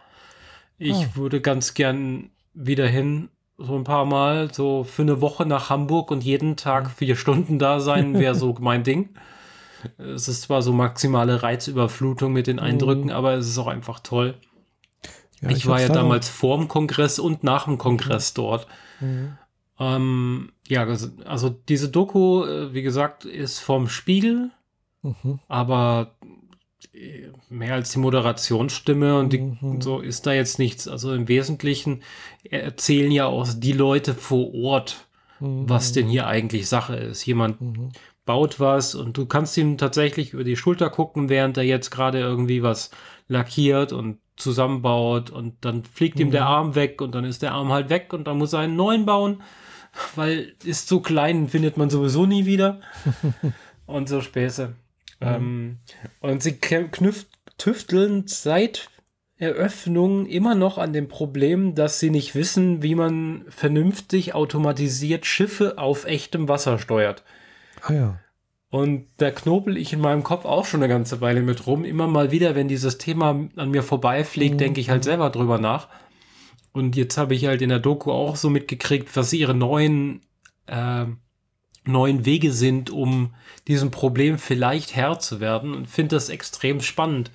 Ich oh. würde ganz gern wieder hin, so ein paar Mal, so für eine Woche nach Hamburg und jeden Tag mhm. vier Stunden da sein, wäre (laughs) so mein Ding. Es ist zwar so maximale Reizüberflutung mit den Eindrücken, mhm. aber es ist auch einfach toll. Ja, ich, ich war ja damals vor dem Kongress und nach dem Kongress mhm. dort. Mhm. Ähm, ja, also, also diese Doku, äh, wie gesagt, ist vom Spiegel Mhm. Aber äh, mehr als die Moderationsstimme und, die, mhm. so ist da jetzt nichts. Also im Wesentlichen erzählen ja auch die Leute vor Ort, mhm. was denn hier eigentlich Sache ist. Jemand mhm. baut was und du kannst ihm tatsächlich über die Schulter gucken, während er jetzt gerade irgendwie was lackiert und zusammenbaut und dann fliegt ihm der mhm. Arm weg und dann ist der Arm halt weg und dann muss er einen neuen bauen, weil ist so klein, findet man sowieso nie wieder. (laughs) und so Späße. Mhm. Ähm, und sie knüpft, tüfteln seit Eröffnung immer noch an dem Problem, dass sie nicht wissen, wie man vernünftig automatisiert Schiffe auf echtem Wasser steuert. Ah ja. Und da knobel ich in meinem Kopf auch schon eine ganze Weile mit rum. Immer mal wieder, wenn dieses Thema an mir vorbeifliegt, mhm. denke ich halt selber drüber nach. Und jetzt habe ich halt in der Doku auch so mitgekriegt, was ihre neuen äh, neuen Wege sind, um diesem Problem vielleicht Herr zu werden und finde das extrem spannend.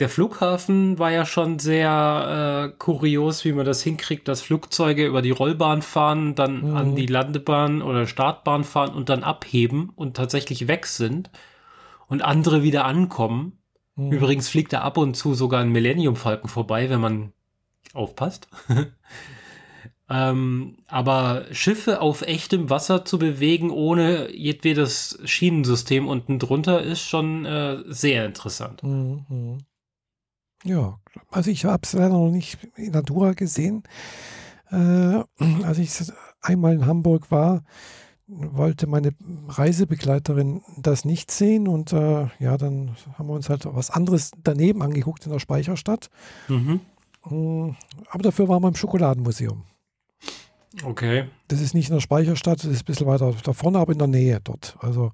Der Flughafen war ja schon sehr äh, kurios, wie man das hinkriegt, dass Flugzeuge über die Rollbahn fahren, dann mhm. an die Landebahn oder Startbahn fahren und dann abheben und tatsächlich weg sind und andere wieder ankommen. Mhm. Übrigens fliegt da ab und zu sogar ein Millennium Falken vorbei, wenn man aufpasst. (laughs) Ähm, aber Schiffe auf echtem Wasser zu bewegen, ohne jedwedes Schienensystem unten drunter, ist schon äh, sehr interessant. Mhm. Ja, also ich habe es leider noch nicht in Natura gesehen. Äh, als ich einmal in Hamburg war, wollte meine Reisebegleiterin das nicht sehen und äh, ja, dann haben wir uns halt was anderes daneben angeguckt in der Speicherstadt. Mhm. Mm, aber dafür waren wir im Schokoladenmuseum. Okay. Das ist nicht in der Speicherstadt, das ist ein bisschen weiter da vorne, aber in der Nähe dort. Also,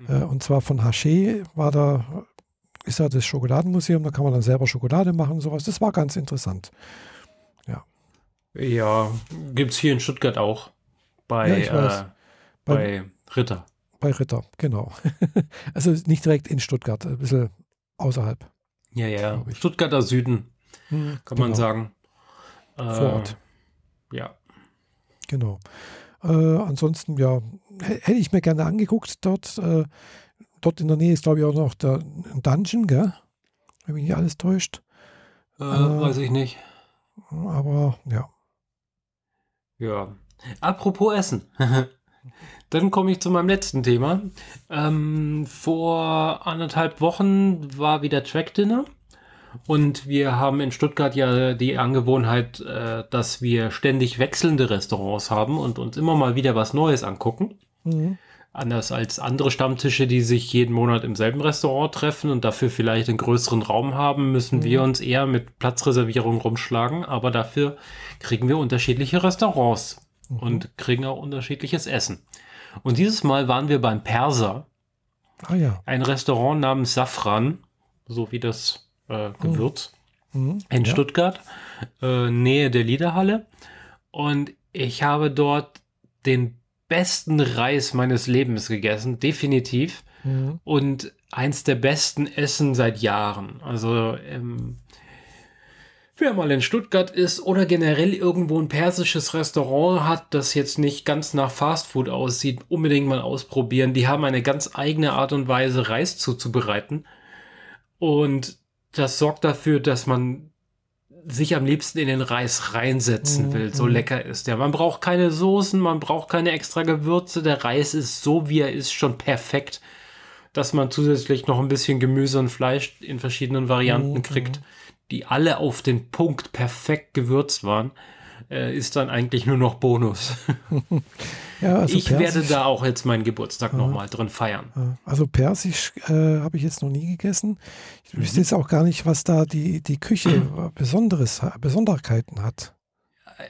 mhm. äh, und zwar von Haché war da, ist ja das Schokoladenmuseum, da kann man dann selber Schokolade machen und sowas. Das war ganz interessant. Ja. Ja, gibt es hier in Stuttgart auch. Bei, ja, äh, bei, bei Ritter. Bei Ritter, genau. (laughs) also nicht direkt in Stuttgart, ein bisschen außerhalb. Ja, ja. Stuttgarter Süden, hm, kann genau. man sagen. Äh, Vor Ort. Ja. Genau. Äh, ansonsten, ja, hätte ich mir gerne angeguckt dort. Äh, dort in der Nähe ist, glaube ich, auch noch der Dungeon, gell? Wenn mich nicht alles täuscht. Äh, weiß ich nicht. Aber ja. Ja. Apropos Essen. (laughs) Dann komme ich zu meinem letzten Thema. Ähm, vor anderthalb Wochen war wieder Track Dinner. Und wir haben in Stuttgart ja die Angewohnheit, äh, dass wir ständig wechselnde Restaurants haben und uns immer mal wieder was Neues angucken. Mhm. Anders als andere Stammtische, die sich jeden Monat im selben Restaurant treffen und dafür vielleicht einen größeren Raum haben, müssen mhm. wir uns eher mit Platzreservierung rumschlagen. Aber dafür kriegen wir unterschiedliche Restaurants mhm. und kriegen auch unterschiedliches Essen. Und dieses Mal waren wir beim Perser. Ah ja. Ein Restaurant namens Safran, so wie das äh, Gewürz, mhm. in ja. Stuttgart, äh, Nähe der Liederhalle. Und ich habe dort den besten Reis meines Lebens gegessen, definitiv. Mhm. Und eins der besten Essen seit Jahren. Also ähm, Wer mal in Stuttgart ist oder generell irgendwo ein persisches Restaurant hat, das jetzt nicht ganz nach Fastfood aussieht, unbedingt mal ausprobieren. Die haben eine ganz eigene Art und Weise, Reis zuzubereiten. Und das sorgt dafür, dass man sich am liebsten in den Reis reinsetzen mhm, will. So lecker ist der. Man braucht keine Soßen, man braucht keine extra Gewürze. Der Reis ist so, wie er ist, schon perfekt, dass man zusätzlich noch ein bisschen Gemüse und Fleisch in verschiedenen Varianten mhm. kriegt die alle auf den Punkt perfekt gewürzt waren, äh, ist dann eigentlich nur noch Bonus. (laughs) ja, also ich Persisch, werde da auch jetzt meinen Geburtstag äh, nochmal drin feiern. Also Persisch äh, habe ich jetzt noch nie gegessen. Ich mhm. wüsste jetzt auch gar nicht, was da die, die Küche (clears throat) Besonderes, Besonderheiten hat.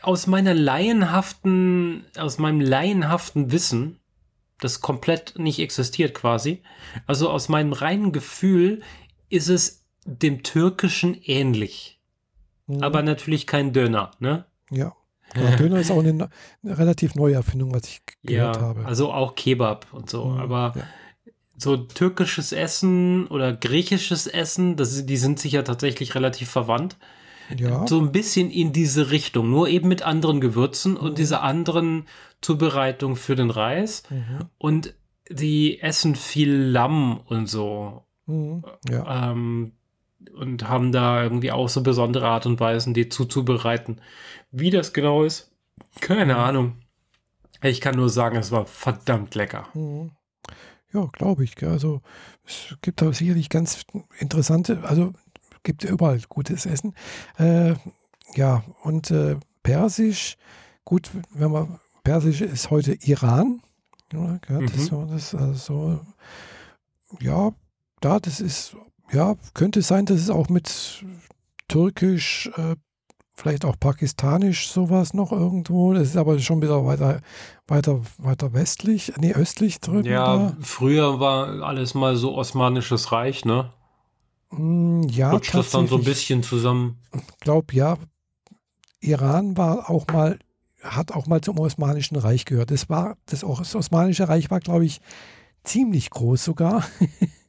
Aus meiner laienhaften, aus meinem laienhaften Wissen, das komplett nicht existiert quasi, also aus meinem reinen Gefühl ist es dem Türkischen ähnlich. Mhm. Aber natürlich kein Döner, ne? Ja. ja (laughs) Döner ist auch eine, eine, relativ neue Erfindung, was ich gehört ja, habe. Also auch Kebab und so. Mhm, aber ja. so türkisches Essen oder griechisches Essen, das, die sind sich ja tatsächlich relativ verwandt. Ja. So ein bisschen in diese Richtung, nur eben mit anderen Gewürzen mhm. und dieser anderen Zubereitung für den Reis. Mhm. Und die essen viel Lamm und so. Mhm. Ja. Ähm, und haben da irgendwie auch so besondere Art und Weisen, die zuzubereiten. Wie das genau ist, keine mhm. Ahnung. Ich kann nur sagen, es war verdammt lecker. Mhm. Ja, glaube ich. Also es gibt da sicherlich ganz interessante, also gibt überall gutes Essen. Äh, ja, und äh, Persisch, gut, wenn man, Persisch ist heute Iran. Ja, mhm. das das, also, ja, da, das ist ja, könnte sein, dass es auch mit Türkisch, äh, vielleicht auch Pakistanisch sowas noch irgendwo. Das ist aber schon wieder weiter, weiter, weiter westlich, nee, östlich drüben. Ja, da. früher war alles mal so Osmanisches Reich, ne? Mm, ja, Rutscht das dann so ein bisschen zusammen? Ich glaube, ja. Iran war auch mal, hat auch mal zum Osmanischen Reich gehört. Das war, das, das Osmanische Reich war, glaube ich, ziemlich groß sogar. (laughs)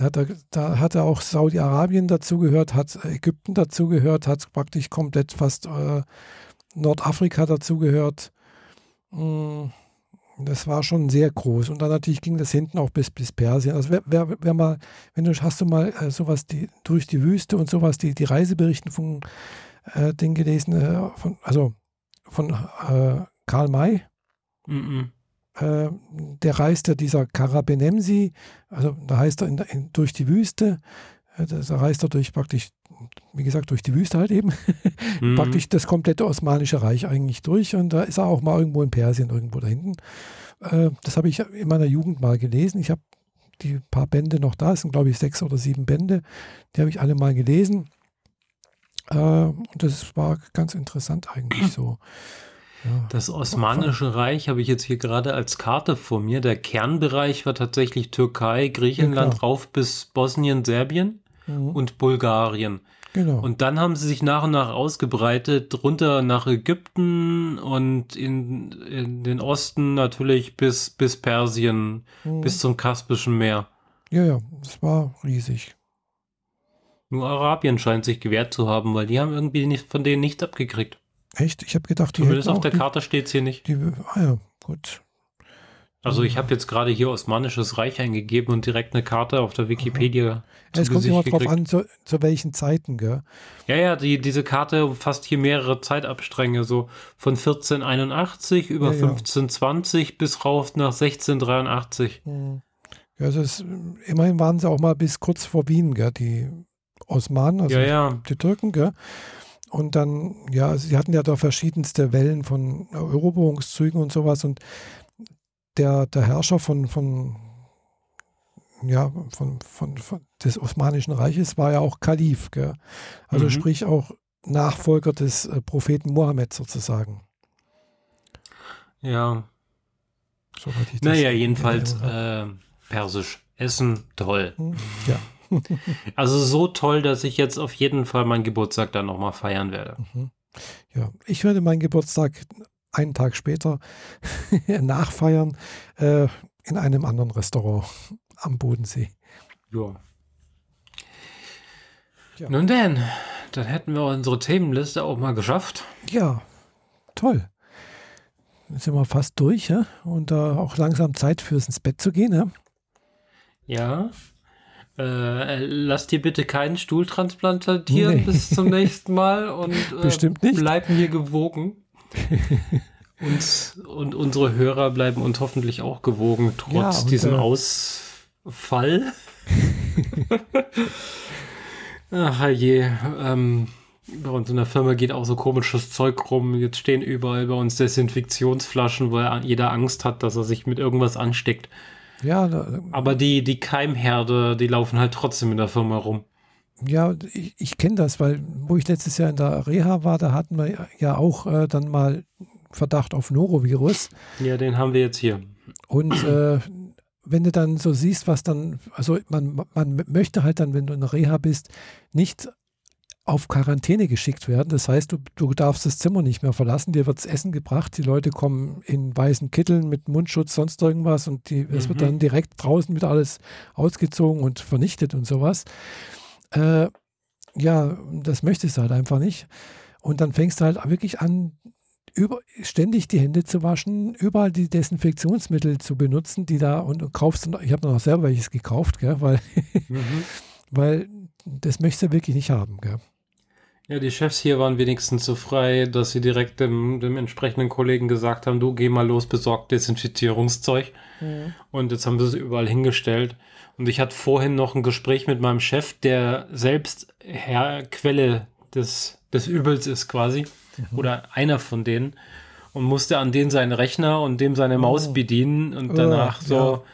Hat er, da hat er auch Saudi-Arabien dazugehört, hat Ägypten dazugehört, hat praktisch komplett fast äh, Nordafrika dazugehört. Mm, das war schon sehr groß. Und dann natürlich ging das hinten auch bis, bis Persien. Also wer, wer, wer mal, wenn du hast du mal äh, sowas die, durch die Wüste und sowas, die, die Reiseberichten von äh, Ding gelesen, äh, von, also von äh, Karl May. Mm -mm. Äh, der reiste dieser Karabenemsi, also da heißt er in, in, durch die Wüste, äh, da reist er durch praktisch, wie gesagt, durch die Wüste halt eben, (laughs) mhm. praktisch das komplette Osmanische Reich eigentlich durch und da ist er auch mal irgendwo in Persien, irgendwo da hinten. Äh, das habe ich in meiner Jugend mal gelesen. Ich habe die paar Bände noch da, es sind glaube ich sechs oder sieben Bände, die habe ich alle mal gelesen. Und das war ganz interessant eigentlich (clears throat) so. Das Osmanische Reich habe ich jetzt hier gerade als Karte vor mir. Der Kernbereich war tatsächlich Türkei, Griechenland ja, rauf bis Bosnien, Serbien mhm. und Bulgarien. Genau. Und dann haben sie sich nach und nach ausgebreitet, runter nach Ägypten und in, in den Osten natürlich bis, bis Persien, mhm. bis zum Kaspischen Meer. Ja, ja, es war riesig. Nur Arabien scheint sich gewehrt zu haben, weil die haben irgendwie nicht, von denen nichts abgekriegt. Echt? Ich habe gedacht, die Zumindest auf der die, Karte steht es hier nicht. Die, ah ja, gut. Also ich habe jetzt gerade hier Osmanisches Reich eingegeben und direkt eine Karte auf der Wikipedia. Ja, es kommt immer drauf an, zu, zu, welchen Zeiten, gell? Ja, ja, die, diese Karte umfasst hier mehrere Zeitabstränge, so von 1481 über ja, 1520 ja. bis rauf nach 1683. Hm. Ja, also es, immerhin waren sie auch mal bis kurz vor Wien, gell, die Osmanen, also ja, die Türken, gell? Und dann, ja, sie hatten ja da verschiedenste Wellen von Eroberungszügen und sowas und der, der Herrscher von, von, ja, von, von, von des Osmanischen Reiches war ja auch Kalif, gell? also mhm. sprich auch Nachfolger des äh, Propheten Mohammed sozusagen. Ja. naja, jedenfalls äh, Persisch. Essen, toll. Hm, ja. (laughs) also so toll, dass ich jetzt auf jeden Fall meinen Geburtstag dann nochmal feiern werde. Mhm. Ja, ich werde meinen Geburtstag einen Tag später (laughs) nachfeiern äh, in einem anderen Restaurant am Bodensee. Ja. ja. Nun denn, dann hätten wir unsere Themenliste auch mal geschafft. Ja, toll. Jetzt sind wir fast durch ja? und äh, auch langsam Zeit fürs ins Bett zu gehen. Ja. ja. Äh, lass dir bitte keinen Stuhl transplantieren nee. bis zum nächsten Mal und (laughs) äh, bleib mir gewogen. (laughs) und, und unsere Hörer bleiben uns hoffentlich auch gewogen, trotz ja, diesem äh, Ausfall. (laughs) Ach je, ähm, bei uns in der Firma geht auch so komisches Zeug rum. Jetzt stehen überall bei uns Desinfektionsflaschen, weil jeder Angst hat, dass er sich mit irgendwas ansteckt. Ja, da, aber die, die Keimherde, die laufen halt trotzdem in der Firma rum. Ja, ich, ich kenne das, weil wo ich letztes Jahr in der Reha war, da hatten wir ja auch äh, dann mal Verdacht auf Norovirus. Ja, den haben wir jetzt hier. Und äh, wenn du dann so siehst, was dann, also man, man möchte halt dann, wenn du in der Reha bist, nicht auf Quarantäne geschickt werden. Das heißt, du, du darfst das Zimmer nicht mehr verlassen, dir wird Essen gebracht, die Leute kommen in weißen Kitteln mit Mundschutz, sonst irgendwas und die, es mhm. wird dann direkt draußen wieder alles ausgezogen und vernichtet und sowas. Äh, ja, das möchtest du halt einfach nicht. Und dann fängst du halt wirklich an, über, ständig die Hände zu waschen, überall die Desinfektionsmittel zu benutzen, die da und, und kaufst, ich habe noch selber welches gekauft, gell, weil, mhm. (laughs) weil das möchtest du wirklich nicht haben. Gell. Ja, die Chefs hier waren wenigstens so frei, dass sie direkt dem, dem entsprechenden Kollegen gesagt haben, du geh mal los, besorg Desinfizierungszeug. Mhm. Und jetzt haben wir es überall hingestellt. Und ich hatte vorhin noch ein Gespräch mit meinem Chef, der selbst Herr Quelle des, des Übels ist quasi. Mhm. Oder einer von denen. Und musste an den seinen Rechner und dem seine Maus oh. bedienen. Und danach oh, so,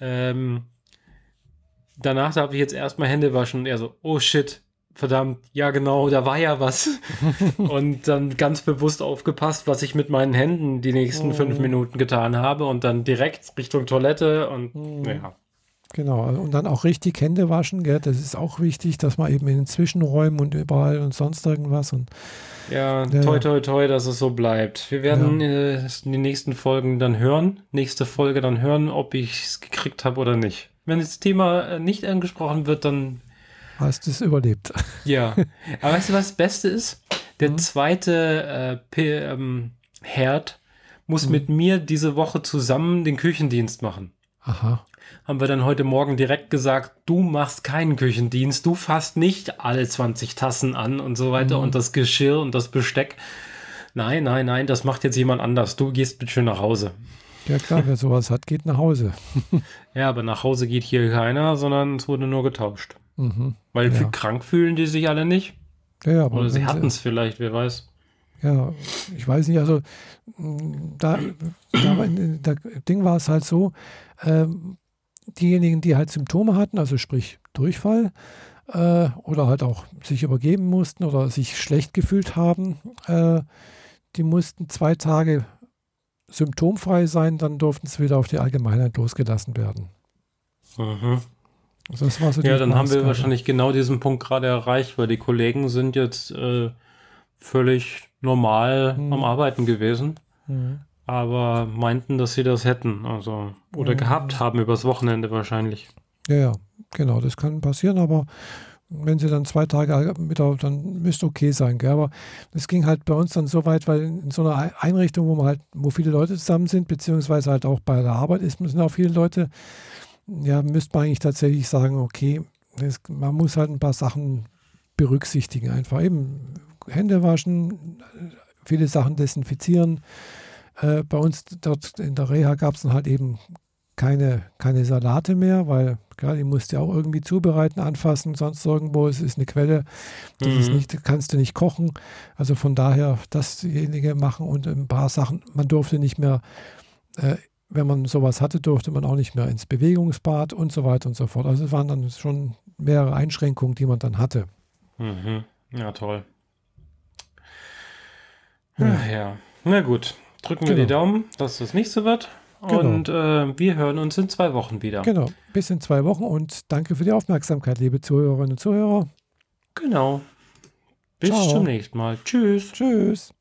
ja. ähm, danach darf ich jetzt erstmal Hände waschen. Und er so, oh shit, verdammt, ja genau, da war ja was. (laughs) und dann ganz bewusst aufgepasst, was ich mit meinen Händen die nächsten oh. fünf Minuten getan habe und dann direkt Richtung Toilette und oh. ja. Genau, und dann auch richtig Hände waschen, gell? das ist auch wichtig, dass man eben in den Zwischenräumen und überall und sonst irgendwas und ja, ja, toi toi toi, dass es so bleibt. Wir werden ja. äh, in den nächsten Folgen dann hören, nächste Folge dann hören, ob ich es gekriegt habe oder nicht. Wenn das Thema äh, nicht angesprochen wird, dann hast du es überlebt. (laughs) Ja, aber weißt du, was das Beste ist? Der mhm. zweite äh, ähm, Herd muss mhm. mit mir diese Woche zusammen den Küchendienst machen. Aha haben wir dann heute Morgen direkt gesagt, du machst keinen Küchendienst, du fasst nicht alle 20 Tassen an und so weiter mhm. und das Geschirr und das Besteck. Nein, nein, nein, das macht jetzt jemand anders. Du gehst bitte schön nach Hause. Ja klar, wer sowas hat, geht nach Hause. (laughs) ja, aber nach Hause geht hier keiner, sondern es wurde nur getauscht. Mhm. Weil ja. krank fühlen die sich alle nicht. Ja, ja, aber Oder sie hatten es vielleicht, wer weiß. Ja, ich weiß nicht, also da, da das Ding war es halt so, ähm, diejenigen, die halt Symptome hatten, also sprich Durchfall äh, oder halt auch sich übergeben mussten oder sich schlecht gefühlt haben, äh, die mussten zwei Tage symptomfrei sein, dann durften sie wieder auf die Allgemeinheit losgelassen werden. Mhm. Also das war so ja, dann haben wir wahrscheinlich genau diesen Punkt gerade erreicht, weil die Kollegen sind jetzt äh, völlig normal mhm. am Arbeiten gewesen. Mhm aber meinten, dass sie das hätten, also oder mhm. gehabt haben übers Wochenende wahrscheinlich. Ja, ja, genau, das kann passieren, aber wenn sie dann zwei Tage mit dann müsste okay sein. Gell? Aber das ging halt bei uns dann so weit, weil in so einer Einrichtung, wo man halt, wo viele Leute zusammen sind, beziehungsweise halt auch bei der Arbeit ist, müssen auch viele Leute, ja, müsste man eigentlich tatsächlich sagen, okay, das, man muss halt ein paar Sachen berücksichtigen. Einfach eben Hände waschen, viele Sachen desinfizieren. Äh, bei uns dort in der Reha gab es dann halt eben keine, keine Salate mehr, weil klar, die musst du auch irgendwie zubereiten, anfassen, sonst irgendwo. Es ist eine Quelle, das mhm. ist nicht, kannst du nicht kochen. Also von daher dasjenige machen und ein paar Sachen, man durfte nicht mehr, äh, wenn man sowas hatte, durfte man auch nicht mehr ins Bewegungsbad und so weiter und so fort. Also es waren dann schon mehrere Einschränkungen, die man dann hatte. Mhm. Ja, toll. Ja, ja. Na gut, drücken wir genau. die Daumen, dass das nicht so wird. Genau. Und äh, wir hören uns in zwei Wochen wieder. Genau, bis in zwei Wochen und danke für die Aufmerksamkeit, liebe Zuhörerinnen und Zuhörer. Genau. Bis Ciao. zum nächsten Mal. Tschüss. Tschüss.